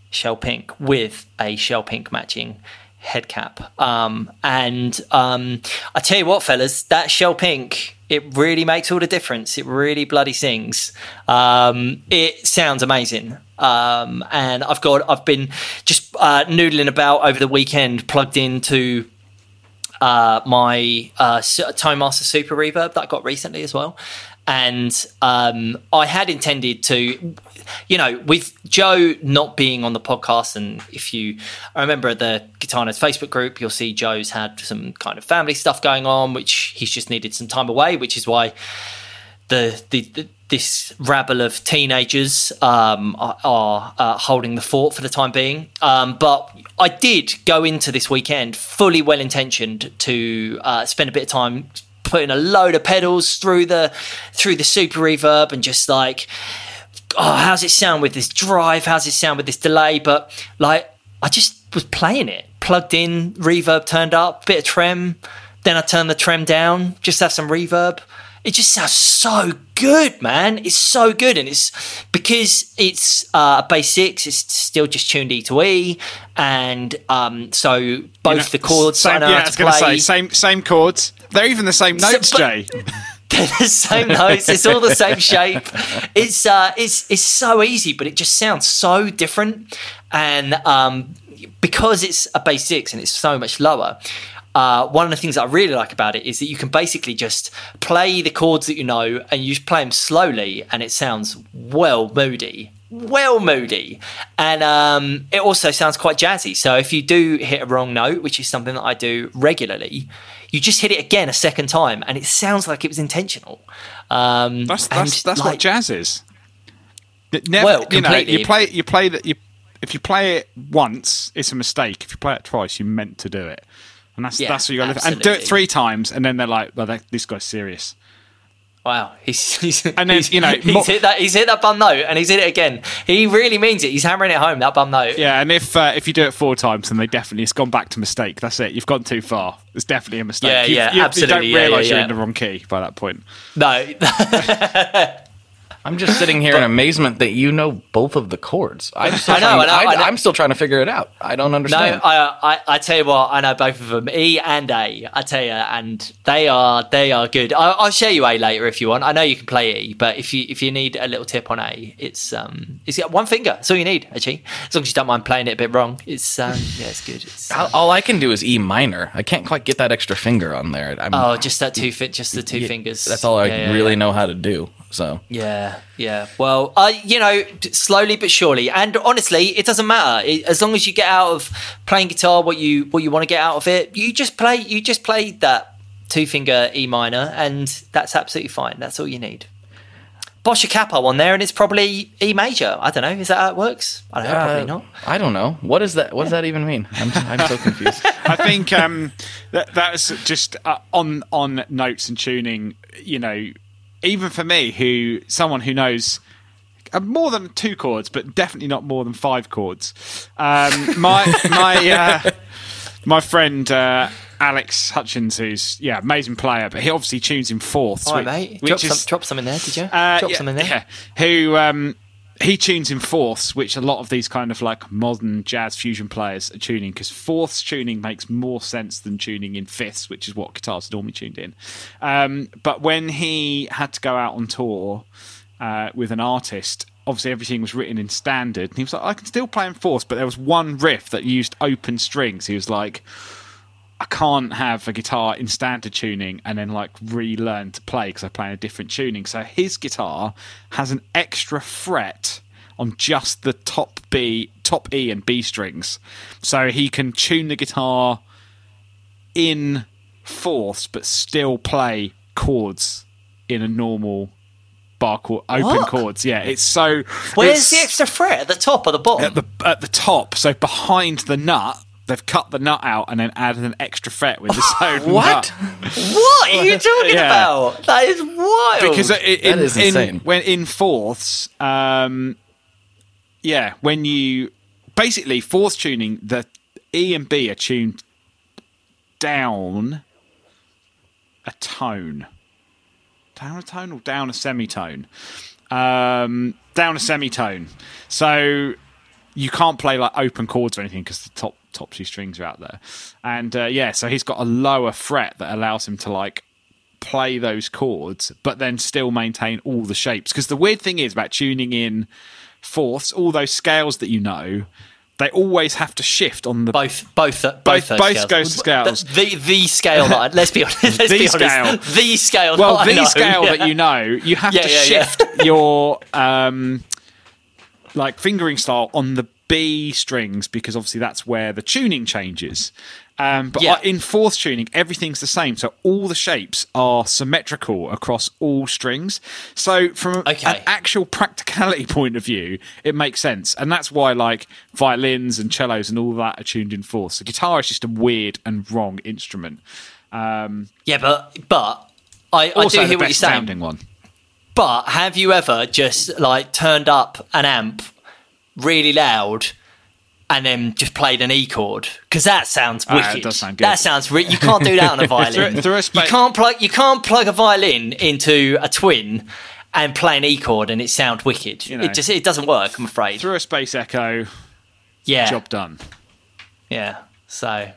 shell pink with a shell pink matching head cap. Um, and um, I tell you what, fellas, that shell pink, it really makes all the difference. It really bloody sings. Um, it sounds amazing. Um, and I've got I've been just uh, noodling about over the weekend, plugged into uh, my uh, Tone Master Super Reverb that I got recently as well. And um, I had intended to, you know, with Joe not being on the podcast, and if you I remember the Guitar Facebook group, you'll see Joe's had some kind of family stuff going on, which he's just needed some time away, which is why the, the, the this rabble of teenagers um, are, are uh, holding the fort for the time being. Um, but I did go into this weekend fully well intentioned to uh, spend a bit of time putting a load of pedals through the through the super reverb and just like oh how's it sound with this drive? How's it sound with this delay? But like i just was playing it. Plugged in reverb turned up bit of trem. Then i turned the trem down just have some reverb it just sounds so good, man. It's so good, and it's because it's uh, a bass six. It's still just tuned E to E, and um, so both you know, the chords. Same, yeah, I was going to say same same chords. They're even the same notes, so, Jay. *laughs* They're the same notes. It's all the same shape. It's uh, it's it's so easy, but it just sounds so different, and um, because it's a bass six and it's so much lower uh, one of the things that I really like about it is that you can basically just play the chords that you know and you just play them slowly and it sounds well moody. Well moody. And um, it also sounds quite jazzy. So if you do hit a wrong note, which is something that I do regularly, you just hit it again a second time and it sounds like it was intentional. Um, that's that's, that's like, what jazz is. Never, well, you know, you play you play that you if you play it once, it's a mistake. If you play it twice, you meant to do it and that's yeah, that's what you got to do. and do it three times, and then they're like, "Well, this guy's serious." Wow, *laughs* he's, he's and then he's, you know he's mo- hit that he's hit that bum note and he's hit it again. He really means it. He's hammering it home that bum note. Yeah, and if uh, if you do it four times, then they definitely it's gone back to mistake. That's it. You've gone too far. It's definitely a mistake. Yeah, you, yeah, you, absolutely. You don't realise yeah, yeah, you're in the wrong key by that point. No. *laughs* *laughs* I'm just sitting here in amazement that you know both of the chords. I'm still, I know, trying, I know, I, am still trying to figure it out. I don't understand. No, I, I, I, tell you what, I know both of them, E and A. I tell you, and they are they are good. I, will show you A later if you want. I know you can play E, but if you if you need a little tip on A, it's um it's got one finger. That's all you need actually, as long as you don't mind playing it a bit wrong. It's um yeah, it's good. It's, um, all I can do is E minor. I can't quite get that extra finger on there. I'm, oh, just that two fit, just the two yeah, fingers. That's all I yeah, really yeah. know how to do. So yeah, yeah. Well, uh, you know, slowly but surely, and honestly, it doesn't matter it, as long as you get out of playing guitar what you what you want to get out of it. You just play, you just play that two finger E minor, and that's absolutely fine. That's all you need. Bosch a capo on there, and it's probably E major. I don't know. Is that how it works? I don't know. Uh, probably not. I don't know. What is that? What does that even mean? I'm, I'm so confused. *laughs* I think um, that that's just uh, on on notes and tuning. You know, even for me, who someone who knows uh, more than two chords, but definitely not more than five chords. Um, *laughs* my my uh, my friend uh, Alex Hutchins, who's yeah amazing player, but he obviously tunes in fourths. All right, which, mate. Drop, some, drop some in there, did you? Uh, drop yeah, some in there. Yeah. Who um, he tunes in fourths, which a lot of these kind of like modern jazz fusion players are tuning because fourths tuning makes more sense than tuning in fifths, which is what guitars are normally tuned in. Um, but when he had to go out on tour uh, with an artist, obviously everything was written in standard, and he was like, "I can still play in fourths," but there was one riff that used open strings. He was like. I can't have a guitar in standard tuning and then like relearn to play because I play in a different tuning. So his guitar has an extra fret on just the top B, top E and B strings, so he can tune the guitar in fourths but still play chords in a normal bar chord, open what? chords. Yeah, it's so. Where's it's, the extra fret at the top or the bottom? At the at the top, so behind the nut they've cut the nut out and then added an extra fret with the *laughs* own what? Nut. What are you talking yeah. about? That is wild. Because in, in, in when in fourths, um, yeah, when you basically fourth tuning, the E and B are tuned down a tone, down a tone or down a semitone, um, down a semitone. So you can't play like open chords or anything because the top top two strings are out there. And uh, yeah, so he's got a lower fret that allows him to like play those chords, but then still maintain all the shapes. Because the weird thing is about tuning in fourths, all those scales that you know, they always have to shift on the both both both both, those both scales. scales. The the scale that I, *laughs* let's be honest. Let's The be honest. scale. The scale. well, the scale yeah. that you know, you have Yeah, to yeah. shift your um, like fingering style on the B strings because obviously that's where the tuning changes. Um, but Yeah. in fourth tuning, everything's the same, so all the shapes are symmetrical across all strings. So from Okay. an actual practicality *laughs* point of view, it makes sense, and that's why like violins and cellos and all that are tuned in fourth. So guitar is just a weird and wrong instrument. Um, Yeah, but but I, I do hear what you're saying. sounding one. But have you ever just like turned up an amp really loud and then just played an E chord? Because that sounds Ah, wicked. it does sound good. That sounds re- you can't do that on a *laughs* violin. Through- through a spa- you can't plug you can't plug a violin into a twin and play an E chord and it sound wicked. You know. it just it doesn't work. I'm afraid. Through a space echo, yeah, job done. yeah. So,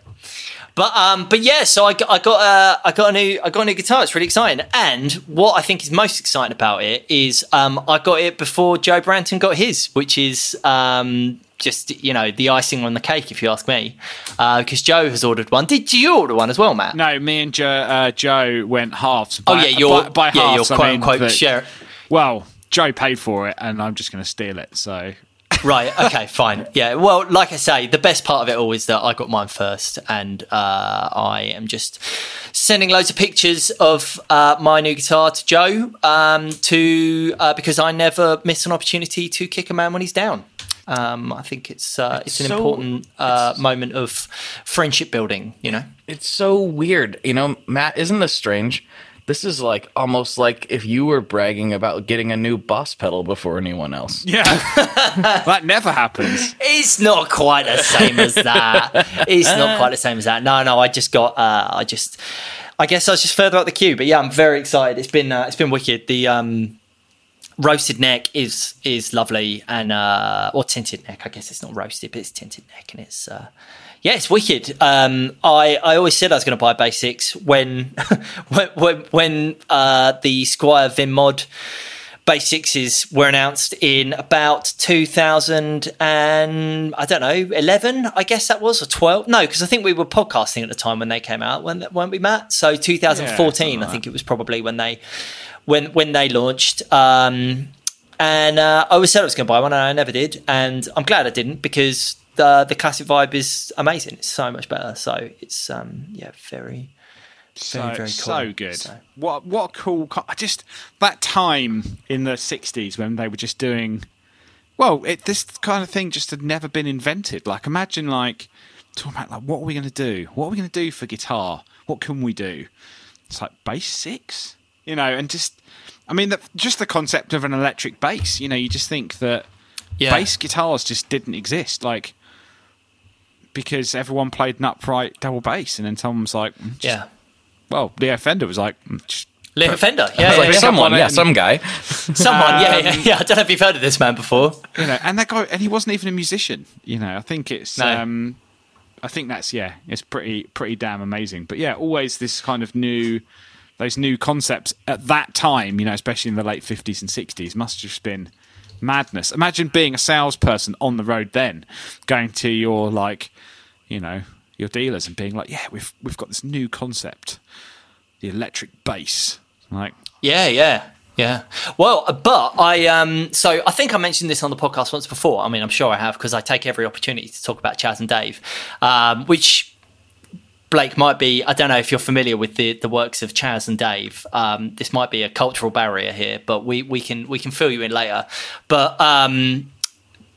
but um, but yeah. So I got I got uh, I got a new I got a new guitar. It's really exciting. And what I think is most exciting about it is um, I got it before Joe Branton got his, which is um, just you know the icing on the cake, if you ask me. Because Joe has ordered one. Did you order one as well, Matt? No, me and Joe, uh, Joe went halves. Oh yeah, you're by, by yeah, halves. you're I quote mean unquote share. Well, Joe paid for it, and I'm just going to steal it. So Right. Okay. fine. Yeah. Well, like I say, the best part of it all is that I got mine first, and uh, I am just sending loads of pictures of uh, my new guitar to Joe um, to uh, because I never miss an opportunity to kick a man when he's down. Um, I think it's uh, it's, an so- important uh, moment of friendship building. You know. It's so weird. You know, Matt, isn't this strange? This is like almost like if you were bragging about getting a new boss pedal before anyone else. yeah, *laughs* that never happens. It's not quite the same as that. It's not quite the same as that. No, no, I just got. Uh, I just. I guess I was just further up the queue, but yeah, I'm very excited. It's been uh, it's been wicked. The um, roasted neck is is lovely, and uh, or tinted neck. I guess it's not roasted, but it's tinted neck, and it's uh, yeah, it's wicked. Um, I I always said I was going to buy basics *laughs* when when when, uh, the Squier Vim mod basics were announced in about 2000 and I don't know 11 I guess that was or 12 no because I think we were podcasting at the time when they came out when weren't we Matt? So 2014 Yeah, I think it was probably when they when when they launched. Um, and uh, I always said I was going to buy one and I never did and I'm glad I didn't because the the classic vibe is amazing it's so much better so it's um yeah very So very, very cool. so good. So- What what a cool! co- I just that time in the '60s when they were just doing. Well, it, this kind of thing just had never been invented. Like, imagine like talking about like what are we going to do? What are we going to do for guitar? What can we do? It's like bass six, you know, and just I mean, the, just the concept of an electric bass. You know, you just think that Yeah. bass guitars just didn't exist. Like. Because everyone played an upright double bass, and then someone was like, mm, just yeah well, Leo Fender was like, mm, just Leo Fender yeah, yeah, like yeah. someone, yeah, some guy. *laughs* Someone, yeah, yeah, yeah. I don't know if you've heard of this man before. you know, and that guy, and he wasn't even a musician. You know, I think it's, No. um, I think that's yeah, it's pretty pretty damn amazing. But yeah, always this kind of new, those new concepts at that time. You know, especially in the late fifties and sixties, must have just been madness. Imagine being a salesperson on the road then, going to your like, you know, your dealers and being like, yeah, we've we've got this new concept, the electric bass. Like, Yeah, yeah, yeah. Well, uh, but I um, so I think I mentioned this on the podcast once before. I mean, I'm sure I have because I take every opportunity to talk about Chas and Dave, um, which Blake might be. I don't know if you're familiar with the, the works of Chas and Dave. Um, this might be a cultural barrier here, but we, we can we can fill you in later. But um,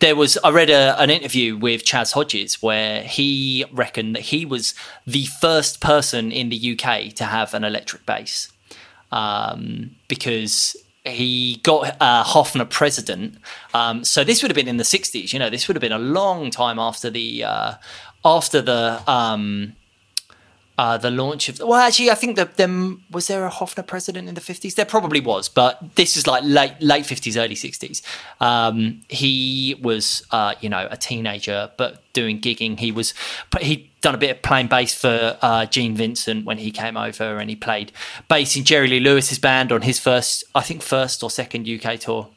there was I read a, an interview with Chas Hodges where he reckoned that he was the first person in the UK to have an electric bass um, because he got uh, Hofner president. Um, so this would have been in the '60s. You know, this would have been a long time after the uh, after the um, uh, the launch of. Well, actually, I think that them was there a Hofner president in the fifties? There probably was, but this is like late late fifties, early sixties. Um, he was, uh, you know, a teenager, but doing gigging. He was, he'd done a bit of playing bass for uh, Gene Vincent when he came over, and he played bass in Jerry Lee Lewis's band on his first, I think, first or second UK tour.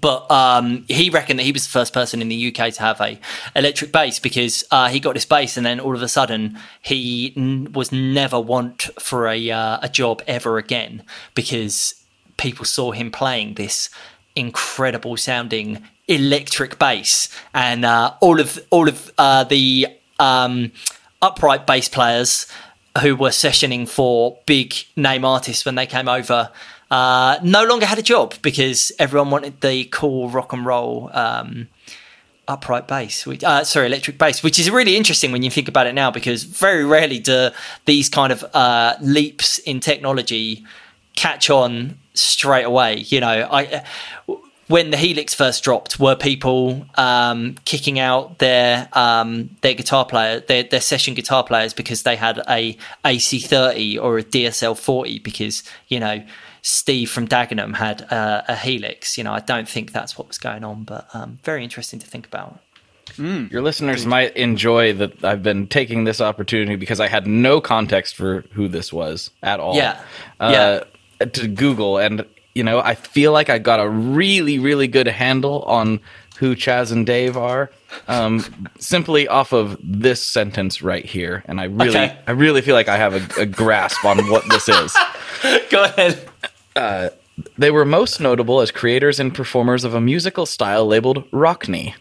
But um, he reckoned that he was the first person in the UK to have a electric bass because uh, he got this bass and then all of a sudden he n- was never want for a uh, a job ever again because people saw him playing this incredible sounding electric bass. And uh, all of all of uh, the um, upright bass players who were sessioning for big name artists when they came over uh, no longer had a job because everyone wanted the cool rock and roll um, upright bass, which, uh, sorry, electric bass, which is really interesting when you think about it now because very rarely do these kind of uh, leaps in technology catch on straight away. You know, I when the Helix first dropped, were people um, kicking out their um, their guitar player, their, their session guitar players because they had a AC30 or a DSL 40 because you know Steve from Dagenham had uh, a Helix. You know, I don't think that's what was going on, but um, very interesting to think about. Mm. Your listeners might enjoy that I've been taking this opportunity because I had no context for who this was at all. Yeah. Uh, yeah. To Google, and you know, I feel like I got a really, really good handle on who Chas and Dave are, um, *laughs* simply off of this sentence right here, and I really, okay. I really feel like I have a, a grasp on what this is. *laughs* Go ahead. Uh, they were most notable as creators and performers of a musical style labeled Rockney.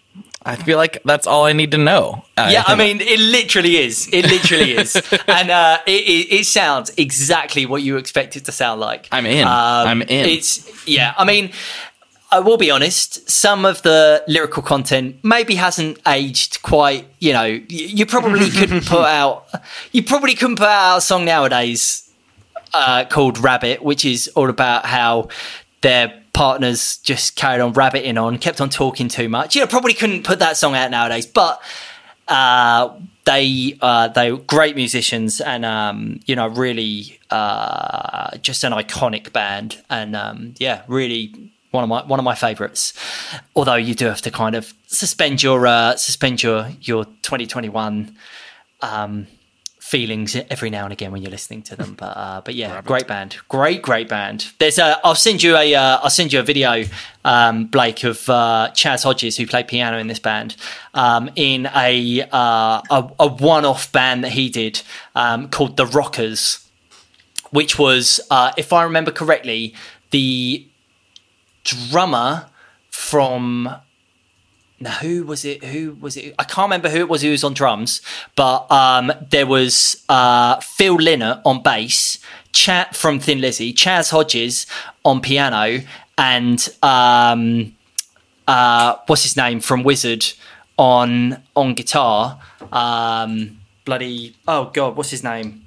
I feel like that's all I need to know. yeah, I, I mean, it literally is. It literally is, *laughs* and uh, it, it, it, sounds exactly what you expect it to sound like. I'm in. Um, I'm in. It's yeah. I mean, I will be honest. Some of the lyrical content maybe hasn't aged quite. You know, you, you probably couldn't put *laughs* out. You probably couldn't put out a song nowadays uh, called Rabbit, which is all about how their partners just carried on rabbiting on, kept on talking too much. You know, probably couldn't put that song out nowadays, but uh, they uh, they were great musicians and um, you know really uh, just an iconic band and um, yeah really one of my one of my favorites although you do have to kind of suspend your uh, suspend your your 2021 um, feelings every now and again when you're listening to them. But uh, but yeah, Rabbit. great band, great great band. There's a I'll send you a will uh, send you a video, um, Blake of uh, Chas Hodges who played piano in this band um, in a, uh, a, a one off band that he did um, called the Rockers, which was uh, if I remember correctly the drummer from now who was it who was it i can't remember who it was who was on drums but um, there was uh, phil lynott on bass chat from thin lizzy chas hodges on piano and um, uh, what's his name from Wizzard on on guitar um, bloody oh god what's his name?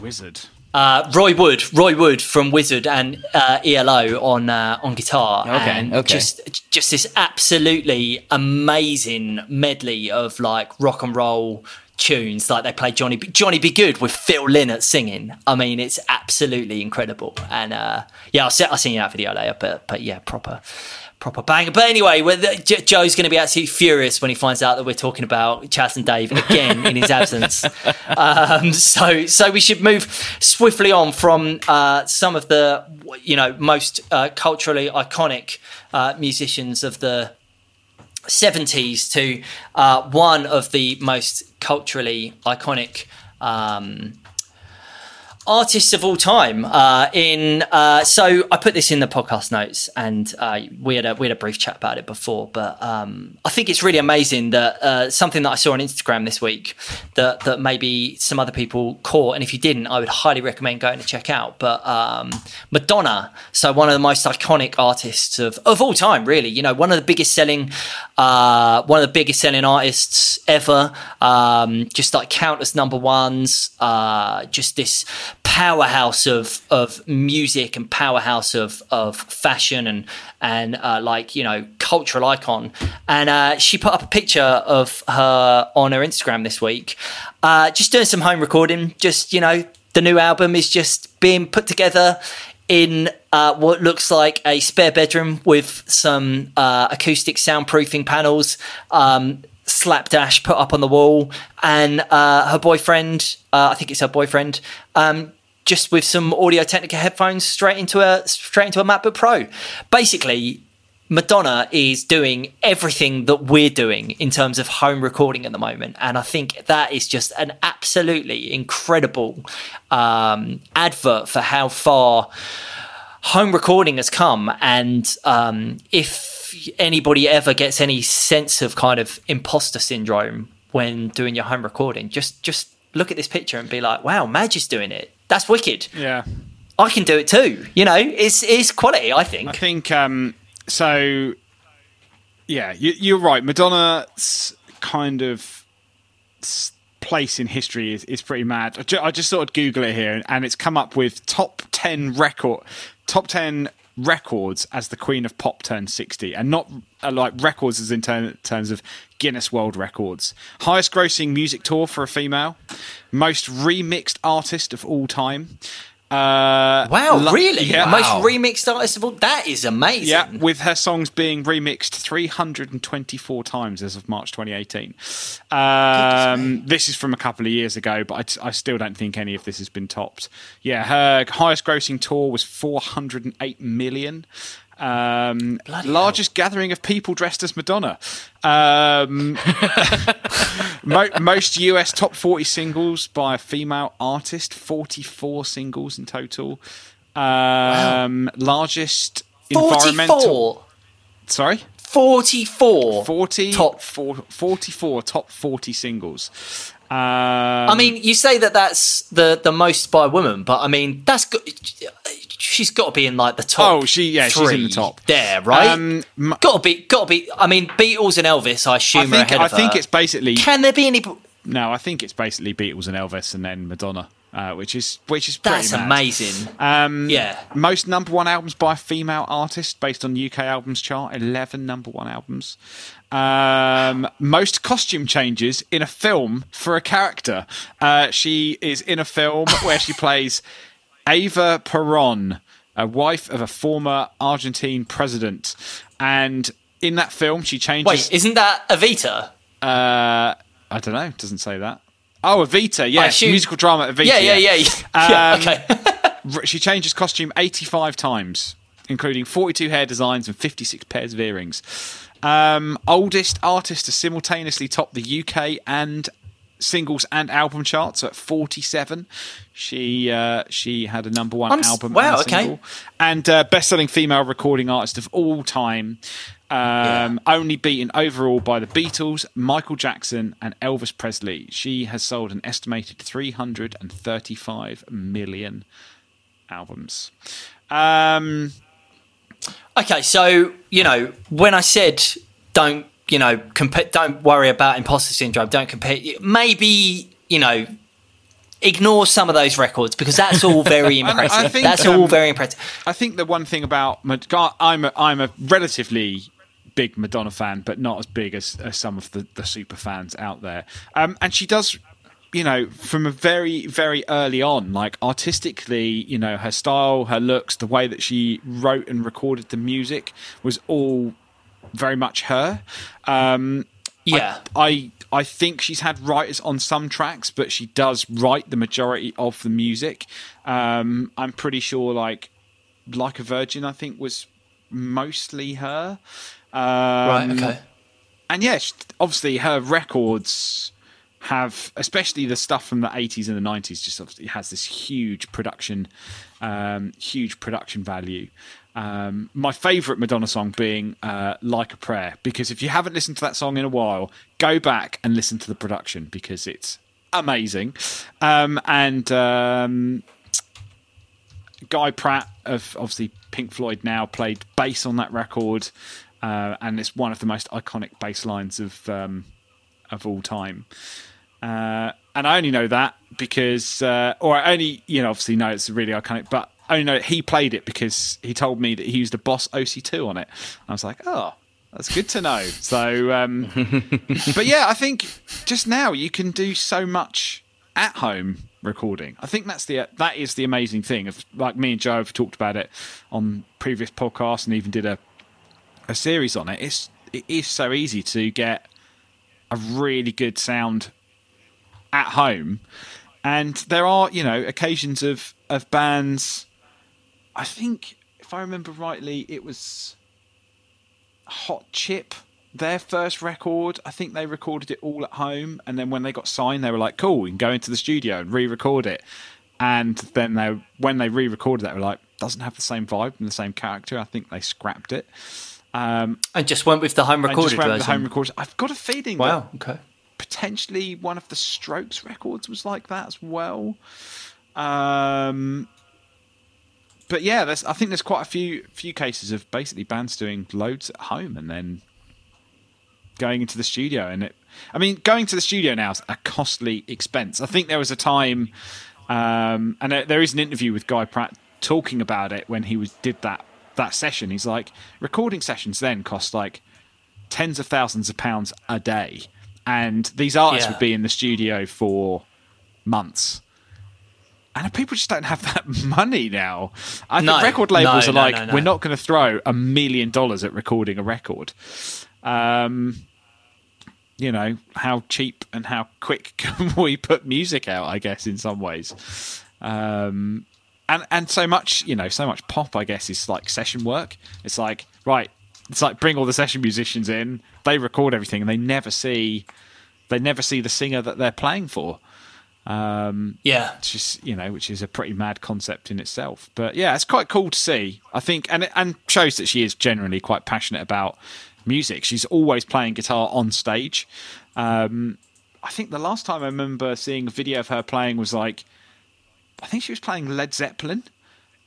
Wizzard uh, Roy Wood, Roy Wood from Wizzard and uh, ELO on uh, on guitar, okay, and okay. just just this absolutely amazing medley of like rock and roll tunes. Like they play Johnny B- Johnny B Goode with Phil Lynott singing. I mean, it's absolutely incredible. And uh, yeah, I'll, see, I'll send you in that video later. But but yeah, proper proper banger. But anyway, Joe's going to be absolutely furious when he finds out that we're talking about Chas and Dave again in his absence. *laughs* Um, so, so we should move swiftly on from uh, some of the, you know, most uh, culturally iconic uh, musicians of the 70s to uh, one of the most culturally iconic. Um, artists of all time. Uh, in uh, so I put this in the podcast notes, and uh, we had a we had a brief chat about it before. But um, I think it's really amazing that uh, something that I saw on Instagram this week that that maybe some other people caught, and if you didn't, I would highly recommend going to check out. But um, Madonna, so one of the most iconic artists of of all time, really. You know, one of the biggest selling, uh, one of the biggest selling artists ever. Um, just like countless number ones. Uh, just this powerhouse of of music and powerhouse of of fashion and and uh, like you know cultural icon. And uh, she put up a picture of her on her Instagram this week, uh, just doing some home recording. Just you know, the new album is just being put together in uh, what looks like a spare bedroom with some uh, acoustic soundproofing panels. Um, slapdash put up on the wall, and uh, her boyfriend, uh, I think it's her boyfriend, um, just with some Audio Technica headphones straight into a straight into a MacBook Pro. Basically, Madonna is doing everything that we're doing in terms of home recording at the moment. And I think that is just an absolutely incredible um, advert for how far home recording has come. And um, if anybody ever gets any sense of kind of imposter syndrome when doing your home recording, just just look at this picture and be like, wow, Madge is doing it. That's wicked. Yeah. I can do it too. You know, it's it's quality, I think. I think um, so. Yeah, you, you're right. Madonna's kind of place in history is, is pretty mad. I, ju- I just sort of Google it here, and it's come up with top ten record, top ten records as the Queen of Pop turned sixty, and not uh, like records as in ter- terms of Guinness World Records. Highest grossing music tour for a female, most remixed artist of all time. Uh, Wow, lo- really? Yeah, Most remixed artist of all. That is amazing. yeah, with her songs being remixed 324 times as of March 2018. Um, this is from a couple of years ago, but I, I still don't think any of this has been topped. Yeah, her highest grossing tour was 408 million. Um, largest gathering of people dressed as Madonna. Um, *laughs* mo- most US top 40 singles by a female artist, 44 singles in total. Um, Largest environmental. Sorry? 44. 40 Top. four, 44 top 40 singles. Um, I mean, you say that that's the, the most by a woman, but I mean, that's got, she's got to be in like the top. Oh, she- yeah, she's in the top. there, right? Um, m- got to be, got to be. I mean, Beatles and Elvis, I assume, I are think, ahead I of think it's basically Can there be any? no. I think it's basically Beatles and Elvis and then Madonna, uh, which is which is pretty That's mad. amazing. Um, Yeah. Most number one albums by a female artist based on UK albums chart. Eleven number one albums. Um, most costume changes in a film for a character. Uh, she is in a film where she *laughs* plays Ava Peron, a wife of a former Argentine president, and in that film she changes. Wait, isn't that Evita? Uh, I don't know. It doesn't say that. Oh, Evita. Yeah, assume- musical drama Evita. Yeah, yeah, yeah. yeah. *laughs* yeah Um, okay. *laughs* She changes costume 85 times, including 42 hair designs and 56 pairs of earrings. Um, oldest artist to simultaneously top the UK and singles and album charts at 47. She uh, she had a number one I'm album. wow, and okay. single. And uh, best-selling female recording artist of all time. Um, Only beaten overall by the Beatles, Michael Jackson, and Elvis Presley. She has sold an estimated 335 million albums. Um, Okay, so you know when I said don't you know compare, don't worry about imposter syndrome, don't compare. Maybe you know ignore some of those records because that's all *laughs* very I- I impressive. think, that's all um, very impressive. I think the one thing about I'm a, I'm a relatively big Madonna fan, but not as big as, as some of the, the super fans out there. Um, and she does, you know, from a very very early on, like artistically, you know, her style, her looks, the way that she wrote and recorded the music was all very much her. Um, Yeah. I I think she's had writers on some tracks, but she does write the majority of the music. Um, I'm pretty sure, like like a Virgin, I think was mostly her. Um, right. Okay. and yes, obviously her records have, especially the stuff from the 80s and the 90s, just obviously has this huge production, um, huge production value. Um, my favourite Madonna song being uh, "Like a Prayer" because if you haven't listened to that song in a while, go back and listen to the production because it's amazing. Um, and um, Guy Pratt of obviously Pink Floyd now played bass on that record, uh, and it's one of the most iconic bass lines of um, of all time. Uh, and I only know that because, uh, or I only you know obviously know it's really iconic, but Only know he played it because he told me that he used a Boss OC2 on it. I was like, oh. That's good to know. So, um, *laughs* but yeah, I think just now you can do so much at home recording. I think that's the that is the amazing thing. Of like me and Joe have talked about it on previous podcasts and even did a a series on it. It's it is so easy to get a really good sound at home, and there are you know occasions of of bands. I think if I remember rightly, it was Hot Chip, their first record, I think they recorded it all at home, and then when they got signed, they were like, "Cool, we can go into the studio and re-record it." And then they, when they re-recorded that, they were like, "Doesn't have the same vibe and the same character." I think they scrapped it. Um, And just went with the home recorded just went with version. the home recorded. I've got a feeling. Wow. Okay. potentially one of the Strokes records was like that as well. Um, but yeah, there's, I think there's quite a few few cases of basically bands doing loads at home and then going into the studio. And it, I mean, going to the studio now is a costly expense. I think there was a time, um, and there- there is an interview with Guy Pratt talking about it when he was did that that session. He's like, recording sessions then cost like tens of thousands of pounds a day, and these artists Yeah. would be in the studio for months. And people just don't have that *laughs* money now. I No, think record labels no, are no, like, we're not going to throw a million dollars at recording a record. Um, you know, how cheap and how quick *laughs* can we put music out? I guess in some ways, um, and and so much, you know, so much pop. I guess is like session work. It's like right, it's like bring all the session musicians in. They record everything, and they never see, they never see the singer that they're playing for. Um, Yeah. just you know, which is a pretty mad concept in itself. But yeah, it's quite cool to see. I think, and and shows that she is generally quite passionate about music. She's always playing guitar on stage. Um, I think the last time I remember seeing a video of her playing was like, I think she was playing Led Zeppelin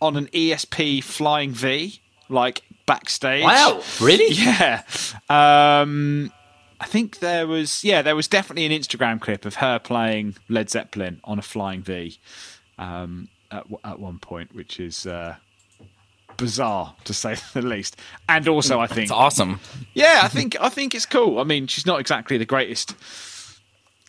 on an ESP Flying V, like backstage. Wow. Really? *laughs* Yeah. Um, I think there was, yeah, there was definitely an Instagram clip of her playing Led Zeppelin on a Flying V um, at, at one point, which is uh, bizarre to say *laughs* the least. And also, I think It's awesome. yeah, I think I think it's cool. I mean, she's not exactly the greatest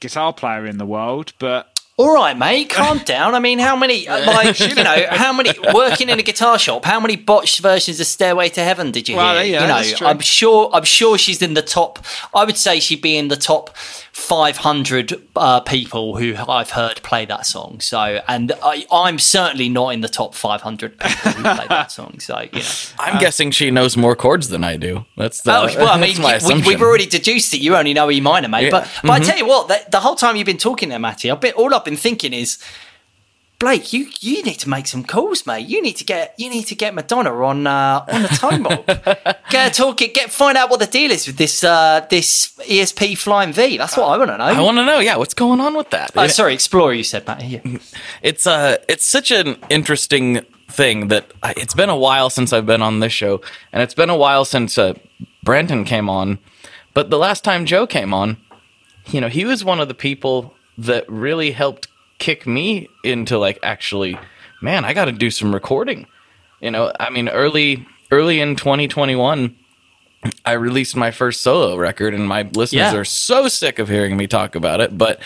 guitar player in the world, but All right, mate, calm *laughs* down. I mean, how many, uh, like, you know, *laughs* how many, working in a guitar shop, how many botched versions of Stairway to Heaven did you Well, hear? yeah, you know. I'm sure, I'm sure she's in the top, I would say she'd be in the top 500 uh, people who I've heard play that song. So, and I, I'm certainly not in the top 500 people who play that *laughs* song. So, you know. I'm guessing she knows more chords than I do. That's the, Oh, well, I mean, we, we've already deduced that you only know E minor, mate. Yeah. But, but I Mhm. tell you what, the, the whole time you've been talking there, Matty, I've been, all I've been thinking is, Blake, you, you need to make some calls, mate. You need to get you need to get Madonna on uh, on the tone mob. *laughs* get talk it. get find out what the deal is with this uh, this ESP Flying V. That's what I want to know. I want to know, yeah, what's going on with that? Oh, sorry, Explorer. You said, Matt. Yeah. *laughs* it's uh it's such an interesting thing that I, it's been a while since I've been on this show, and it's been a while since uh, Brenton came on. But the last time Joe came on, you know, he was one of the people that really helped kick me into like actually, man, I got to do some recording. You know, I mean, early early in 2021. I released my first solo record, and my listeners Yeah. are so sick of hearing me talk about it. But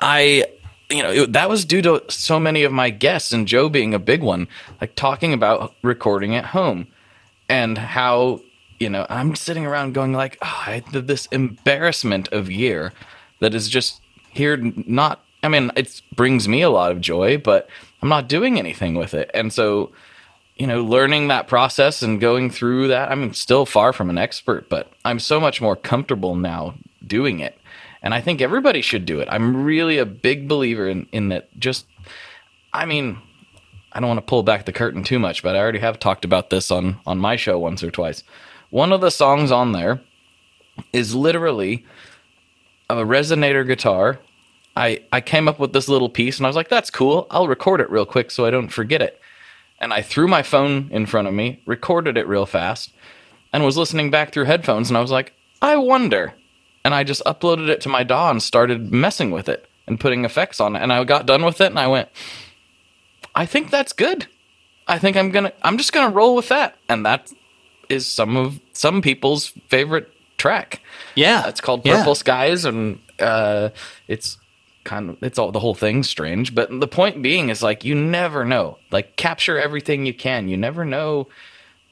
I, you know, it, that was due to so many of my guests, and Joe being a big one, like talking about recording at home and how, you know, I'm sitting around going like, oh, I had this embarrassment of year that is just here, not. I mean, it brings me a lot of joy, but I'm not doing anything with it, and so you know, learning that process and going through that. I'm still far from an expert, but I'm so much more comfortable now doing it. And I think everybody should do it. I'm really a big believer in, in that just, I mean, I don't want to pull back the curtain too much, but I already have talked about this on, on my show once or twice. One of the songs on there is literally a resonator guitar. I, I came up with this little piece and I was like, that's cool. I'll record it real quick so I don't forget it and I threw my phone in front of me, recorded it real fast, and was listening back through headphones. And I was like, I wonder. And I just uploaded it to my DAW and started messing with it and putting effects on it. And I got done with it and I went, I think that's good. I think I'm gonna, I'm just gonna roll with that. And that is some of some people's favorite track. Yeah, it's called Yeah. Purple Skies, and uh, it's kind of it's all the whole thing's strange. But the point being is like you never know. Like capture everything you can. You never know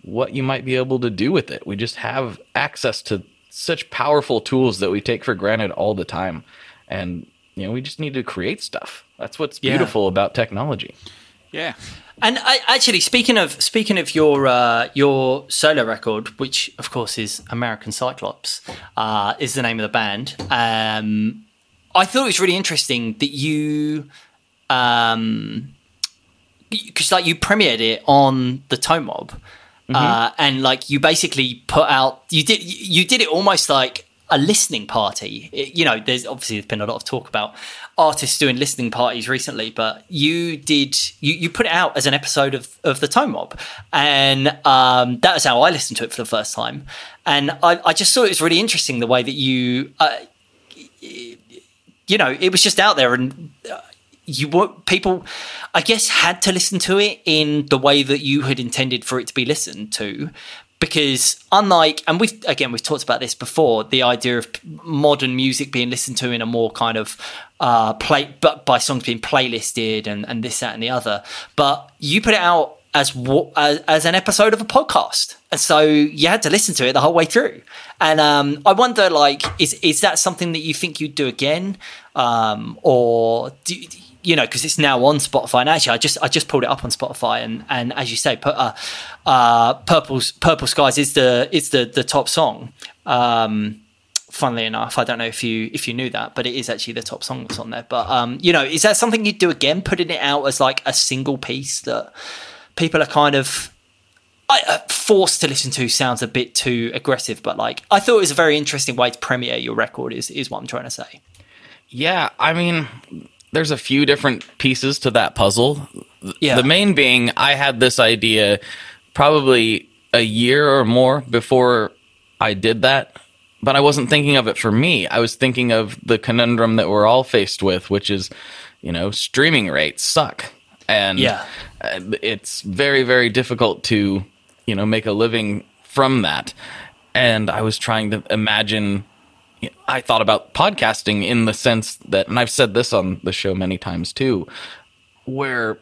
what you might be able to do with it. We just have access to such powerful tools that we take for granted all the time, and you know we just need to create stuff. That's what's Yeah. beautiful about technology. yeah. And I, actually, speaking of speaking of your uh, your solo record, which of course is American Cyclops, uh, is the name of the band. Um, I thought it was really interesting that you, um, because like you premiered it on the Tone Mob, uh, and like you basically put out you did you did it almost like a listening party. It- you know, there's obviously there's been a lot of talk about artists doing listening parties recently, but you did you, you put it out as an episode of, of the Tone Mob, and um, that was how I listened to it for the first time, and I, I just thought it was really interesting the way that you. Uh, you know, it was just out there, and uh, you were people, I guess, had to listen to it in the way that you had intended for it to be listened to, because unlike, and we've again we've talked about this before, the idea of modern music being listened to in a more kind of uh, play, but by songs being playlisted and and this that and the other, but you put it out. As, as as an episode of a podcast, and so you had to listen to it the whole way through. And um, I wonder, like, is is that something that you think you'd do again, um, or do, you know, because it's now on Spotify. And actually, I just I just pulled it up on Spotify, and and as you say, put, uh, uh, purple purple skies is the is the the top song. Um, funnily enough, I don't know if you if you knew that, but it is actually the top song that's on there. But um, you know, is that something you'd do again, putting it out as like a single piece that people are kind of I, uh, forced to listen to sounds a bit too aggressive, but like I thought it was a very interesting way to premiere your record. Is is what I'm trying to say. Yeah, I mean, there's a few different pieces to that puzzle. Yeah. The main being, I had this idea probably a year or more before I did that, but I wasn't thinking of it for me. I was thinking of the conundrum that we're all faced with, which is, you know, streaming rates suck. And Yeah. Uh, it's very, very difficult to, you know, make a living from that. And I was trying to imagine I thought about podcasting in the sense that, and I've said this on the show many times too, where,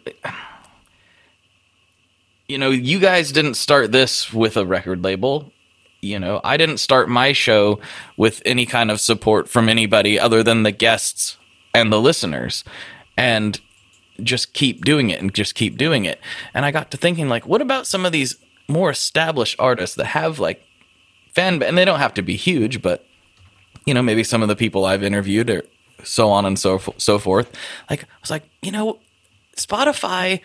you know, you guys didn't start this with a record label. You know, I didn't start my show with any kind of support from anybody other than the guests and the listeners. And just keep doing it and just keep doing it. And I got to thinking, like, what about some of these more established artists that have like fan, and they don't have to be huge, but you know, maybe some of the people I've interviewed or so on and so so forth. Like, I was like, you know, Spotify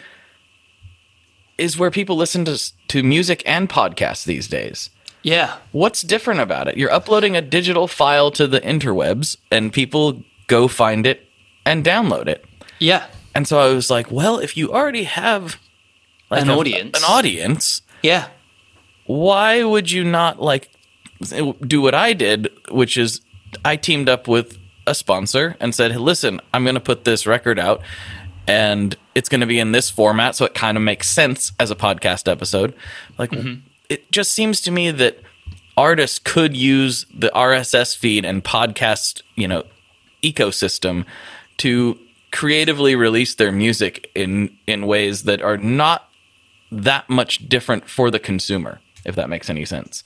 is where people listen to to music and podcasts these days. Yeah. What's different about it? You're uploading a digital file to the interwebs, and people go find it and download it. Yeah. And so I was like, well, if you already have like An a- audience. an audience, Yeah. why would you not like do what I did, which is I teamed up with a sponsor and said, hey, "Listen, I'm going to put this record out, and it's going to be in this format, so it kind of makes sense as a podcast episode." Like, mm-hmm. it just seems to me that artists could use the RSS feed and podcast, you know, ecosystem to creatively release their music in in ways that are not that much different for the consumer, if that makes any sense.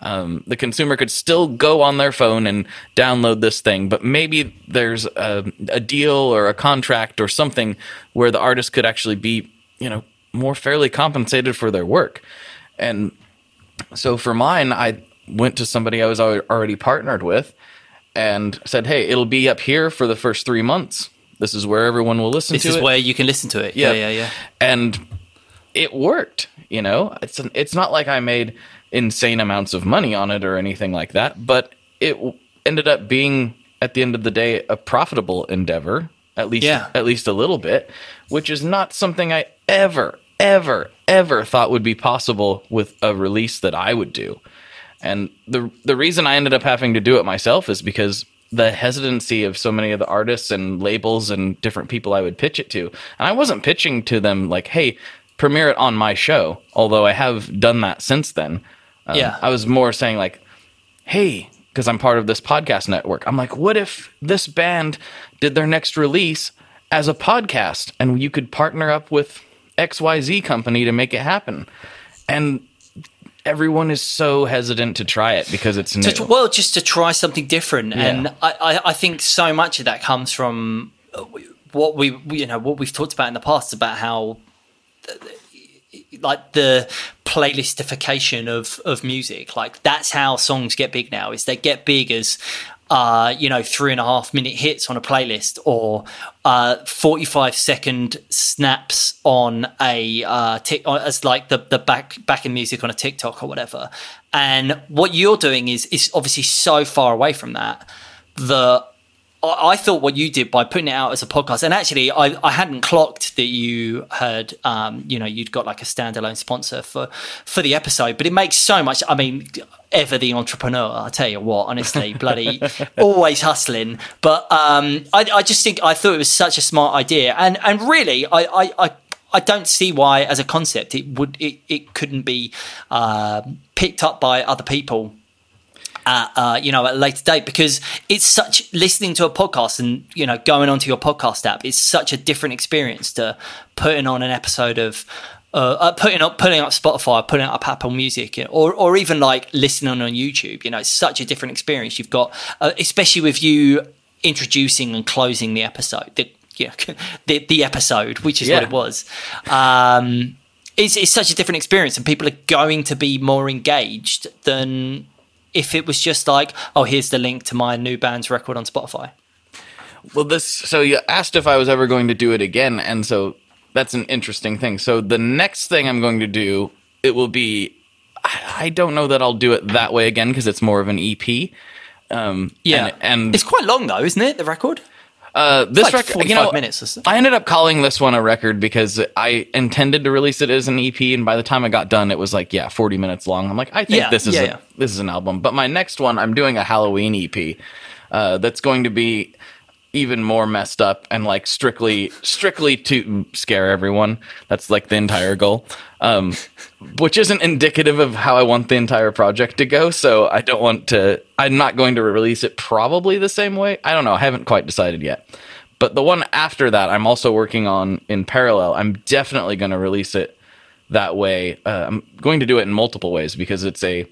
Um, the consumer could still go on their phone and download this thing, but maybe there's a, a deal or a contract or something where the artist could actually be, you know, more fairly compensated for their work. And so for mine, I went to somebody I was already partnered with and said, "Hey, it'll be up here for the first three months. This is where everyone will listen This to is where you can listen to it. Yeah, yeah, yeah. and it worked you know it's it's not like i made insane amounts of money on it or anything like that but it w- ended up being at the end of the day a profitable endeavor at least Yeah. at least a little bit which is not something i ever ever ever thought would be possible with a release that i would do and the the reason I ended up having to do it myself is because the hesitancy of so many of the artists and labels and different people I would pitch it to. And I wasn't pitching to them like, "Hey, premiere it on my show," although I have done that since then. Um, Yeah. I was more saying like, "Hey, because I'm part of this podcast network. I'm like, what if this band did their next release as a podcast and you could partner up with XYZ company to make it happen?" And everyone is so hesitant to try it because it's new. To, well, just to try something different, Yeah. and I, I, I think so much of that comes from uh, what we, we- you know, what we've talked about in the past about how like the playlistification of of music. Like that's how songs get big now. Is they get big as uh, you know, three and a half minute hits on a playlist or uh, 45 second snaps on a uh, tick as like the, the back back in music on a TikTok or whatever. And what you're doing is is obviously so far away from that that I thought what you did by putting it out as a podcast, and actually, I, I hadn't clocked that you had, um, you know, you'd got like a standalone sponsor for for the episode. But it makes so much. I mean, ever the entrepreneur. I tell you what, honestly, *laughs* bloody always hustling. But um, I, I just think I thought it was such a smart idea, and and really, I I, I I don't see why, as a concept, it would it, it couldn't be uh, picked up by other people at uh, you know at a later date because it's such listening to a podcast and you know going onto your podcast app is such a different experience to putting on an episode of uh, uh, putting up putting up Spotify, putting up Apple Music, or or even like listening on YouTube. You know, it's such a different experience. You've got, uh, especially with you introducing and closing the episode, the yeah, *laughs* the, the episode, which is Yeah. what it was. Um, it's, it's such a different experience, and people are going to be more engaged than if it was just like, oh, here's the link to my new band's record on Spotify. Well, this. So you asked if I was ever going to do it again, and so that's an interesting thing. So the next thing I'm going to do, it will be. I don't know that I'll do it that way again because it's more of an EP. Um, Yeah, and, and it's quite long though, isn't it? The record. Uh, this like record, 45 you know, minutes. I ended up calling this one a record because I intended to release it as an EP, and by the time I got done, it was like, yeah, forty minutes long. I'm like, I think Yeah, this is yeah, a, yeah. this is an album. But my next one, I'm doing a Halloween EP uh, that's going to be even more messed up and like strictly strictly to scare everyone. That's like the entire goal. Um, which isn't indicative of how I want the entire project to go. So I don't want to. I'm not going to release it probably the same way. I don't know. I haven't quite decided yet. But the one after that, I'm also working on in parallel. I'm definitely going to release it that way. Uh, I'm going to do it in multiple ways because it's a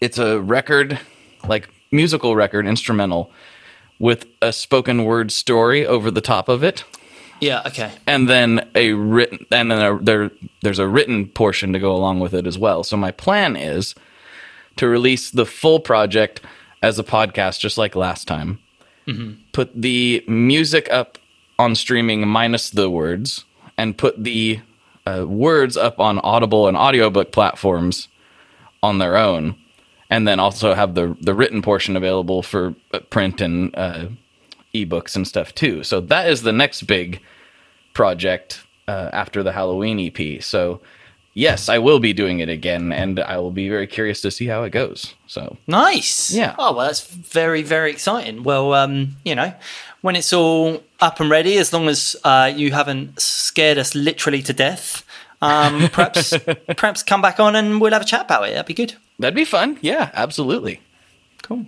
it's a record, like musical record, instrumental, with a spoken word story over the top of it Yeah. Okay. and then a written and then a, there there's a written portion to go along with it as well. So my plan is to release the full project as a podcast, just like last time. Put the music up on streaming minus the words, and put the uh, words up on Audible and audiobook platforms on their own, and then also have the the written portion available for uh, print and uh, ebooks and stuff too. So that is the next big project uh, after the Halloween EP. So yes, I will be doing it again, and I will be very curious to see how it goes. So Nice. Yeah. Oh well, that's very very exciting. Well, um, you know, when it's all up and ready, as long as uh, you haven't scared us literally to death, um, perhaps *laughs* perhaps come back on and we'll have a chat about it. That'd be good. That'd be fun. Yeah, absolutely. Cool.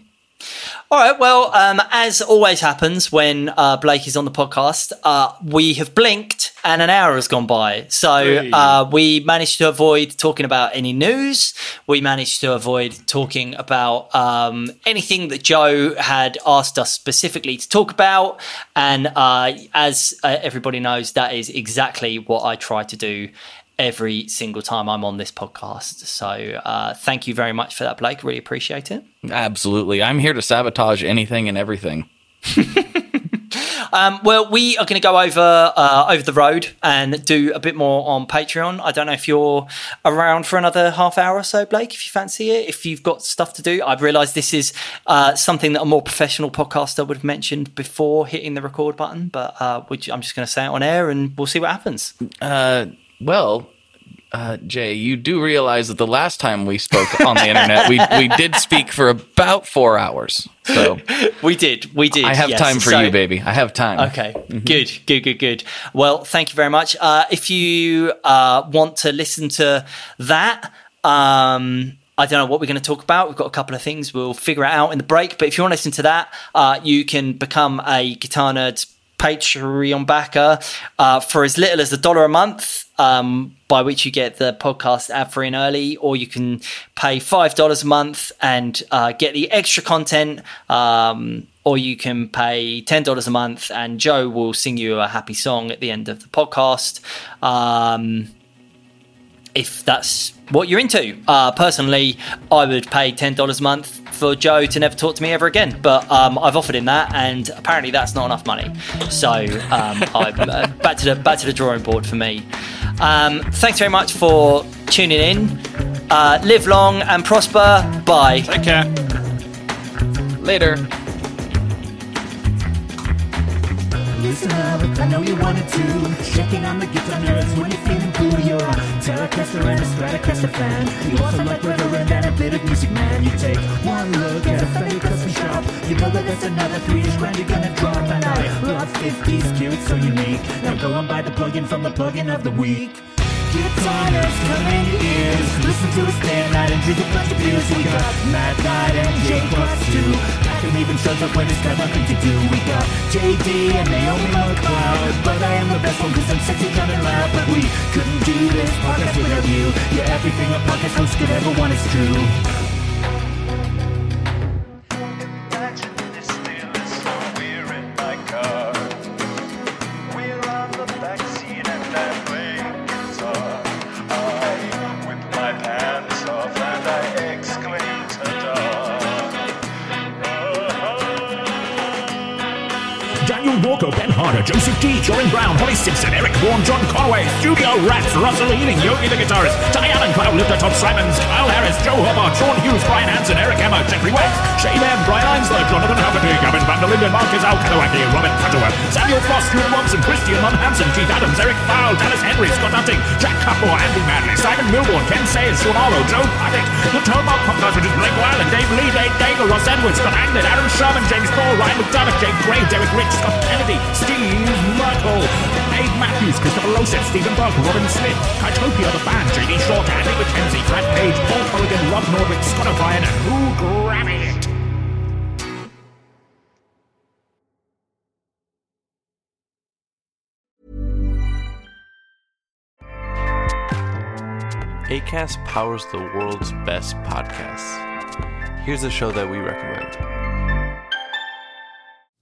All right. Well, um, as always happens when uh, Blake is on the podcast, uh, we have blinked and an hour has gone by. So uh, we managed to avoid talking about any news. We managed to avoid talking about um, anything that Joe had asked us specifically to talk about. And uh, as uh, everybody knows, that is exactly what I try to do every single time I'm on this podcast. So uh, thank you very much for that, Blake. Really appreciate it. Absolutely. I'm here to sabotage anything and everything. *laughs* Um, well, we are going to go over uh, over the road and do a bit more on Patreon. I don't know if you're around for another half hour or so, Blake. If you fancy it, if you've got stuff to do, I've realised this is uh, something that a more professional podcaster would have mentioned before hitting the record button. But uh, which I'm just going to say it on air, and we'll see what happens. Well, uh, Jay, you do realize that the last time we spoke on the internet, we we did speak for about four hours. So *laughs* We did, we did. I have yes. time for So- you, baby. I have time. Okay, good, good, good, good. Well, thank you very much. Uh, if you uh, want to listen to that, um, I don't know what we're going to talk about. We've got a couple of things. We'll figure it out in the break. But if you want to listen to that, uh, you can become a Guitar Nerds Patreon backer uh, for as little as a dollar a month, um, by which you get the podcast ad free and early, or you can pay five dollars a month and uh, get the extra content. Um, or you can pay $10 a month and Joe will sing you a happy song at the end of the podcast. Um, if that's what you're into. Uh, personally, I would pay $10 a month for Joe to never talk to me ever again, but um, I've offered him that, and apparently that's not enough money. So um, *laughs* I'm uh, back to the back to the drawing board for me. Um, thanks very much for tuning in. Uh, live long and prosper. Bye. Take care. Later. Listen up, I know you wanted to. Checking on the guitar nerds when you're feeling blue. You're a Telecaster and a Stratocaster fan. You also like Reverend and a bit of Music Man. You take one look at a Fender custom shop. You know that that's another three-ish grand you're gonna drop. And I love 50s gear, it's so unique. Now go and buy the plugin from the plugin of the week. Guitar nerds come in your ears. Listen to us day and night and drink a bunch of beers. We got Matt Knight and Jake Ross too. Malcolm even shows up when it's got to do. We got JD and Naomi McLeod. But I am the best one cause I'm sexy, dumb and loud. But we couldn't do this podcast without you. You're everything a podcast host could ever want, it's true. Joran Brown, Holly Simpson, Eric Vaughan, John Conway, Studio Rats, Russell Ealing, Yogi the guitarist, Diane Cloud, Lifter Todd Simons, Kyle Harris, Joe Hobart, Sean Hughes, Brian Hansen, Eric Emma, Jeffrey West, Shay Ben, Brian Einsler, Jonathan Haverty, Gavin Van der Marcus Alkalawaki, Robert Cutterworth, Samuel Frost, Stuart Watson, Christian Lon Hansen, Keith Adams, Eric Fowl, Dallas Henry, Scott Hunting, Jack Cutmore, Andy Manley, Simon Milborn, Ken Sayers, Sean Arlo, Joe Paddock, The Tone Mob Podcast, which is Blake Wyland, Dave Lee, Dave Daigle, Ross Edwards, Scott Anglin, Aaron Sherman, James Paul, Ryan McDermott, Jake Gray, Derek Rich, Scott Kennedy, Steve Merkel, Dave Matthews, Christopher Losett, Stephen Burke, Robin Smith, Kytopia the band, JD Short, Andy McKenzie, Fred Page, Paul Mulligan, Rob Nordwick, Scott O'Brien, and Who Grammy It. ACAST powers the world's best podcasts. Here's a show that we recommend.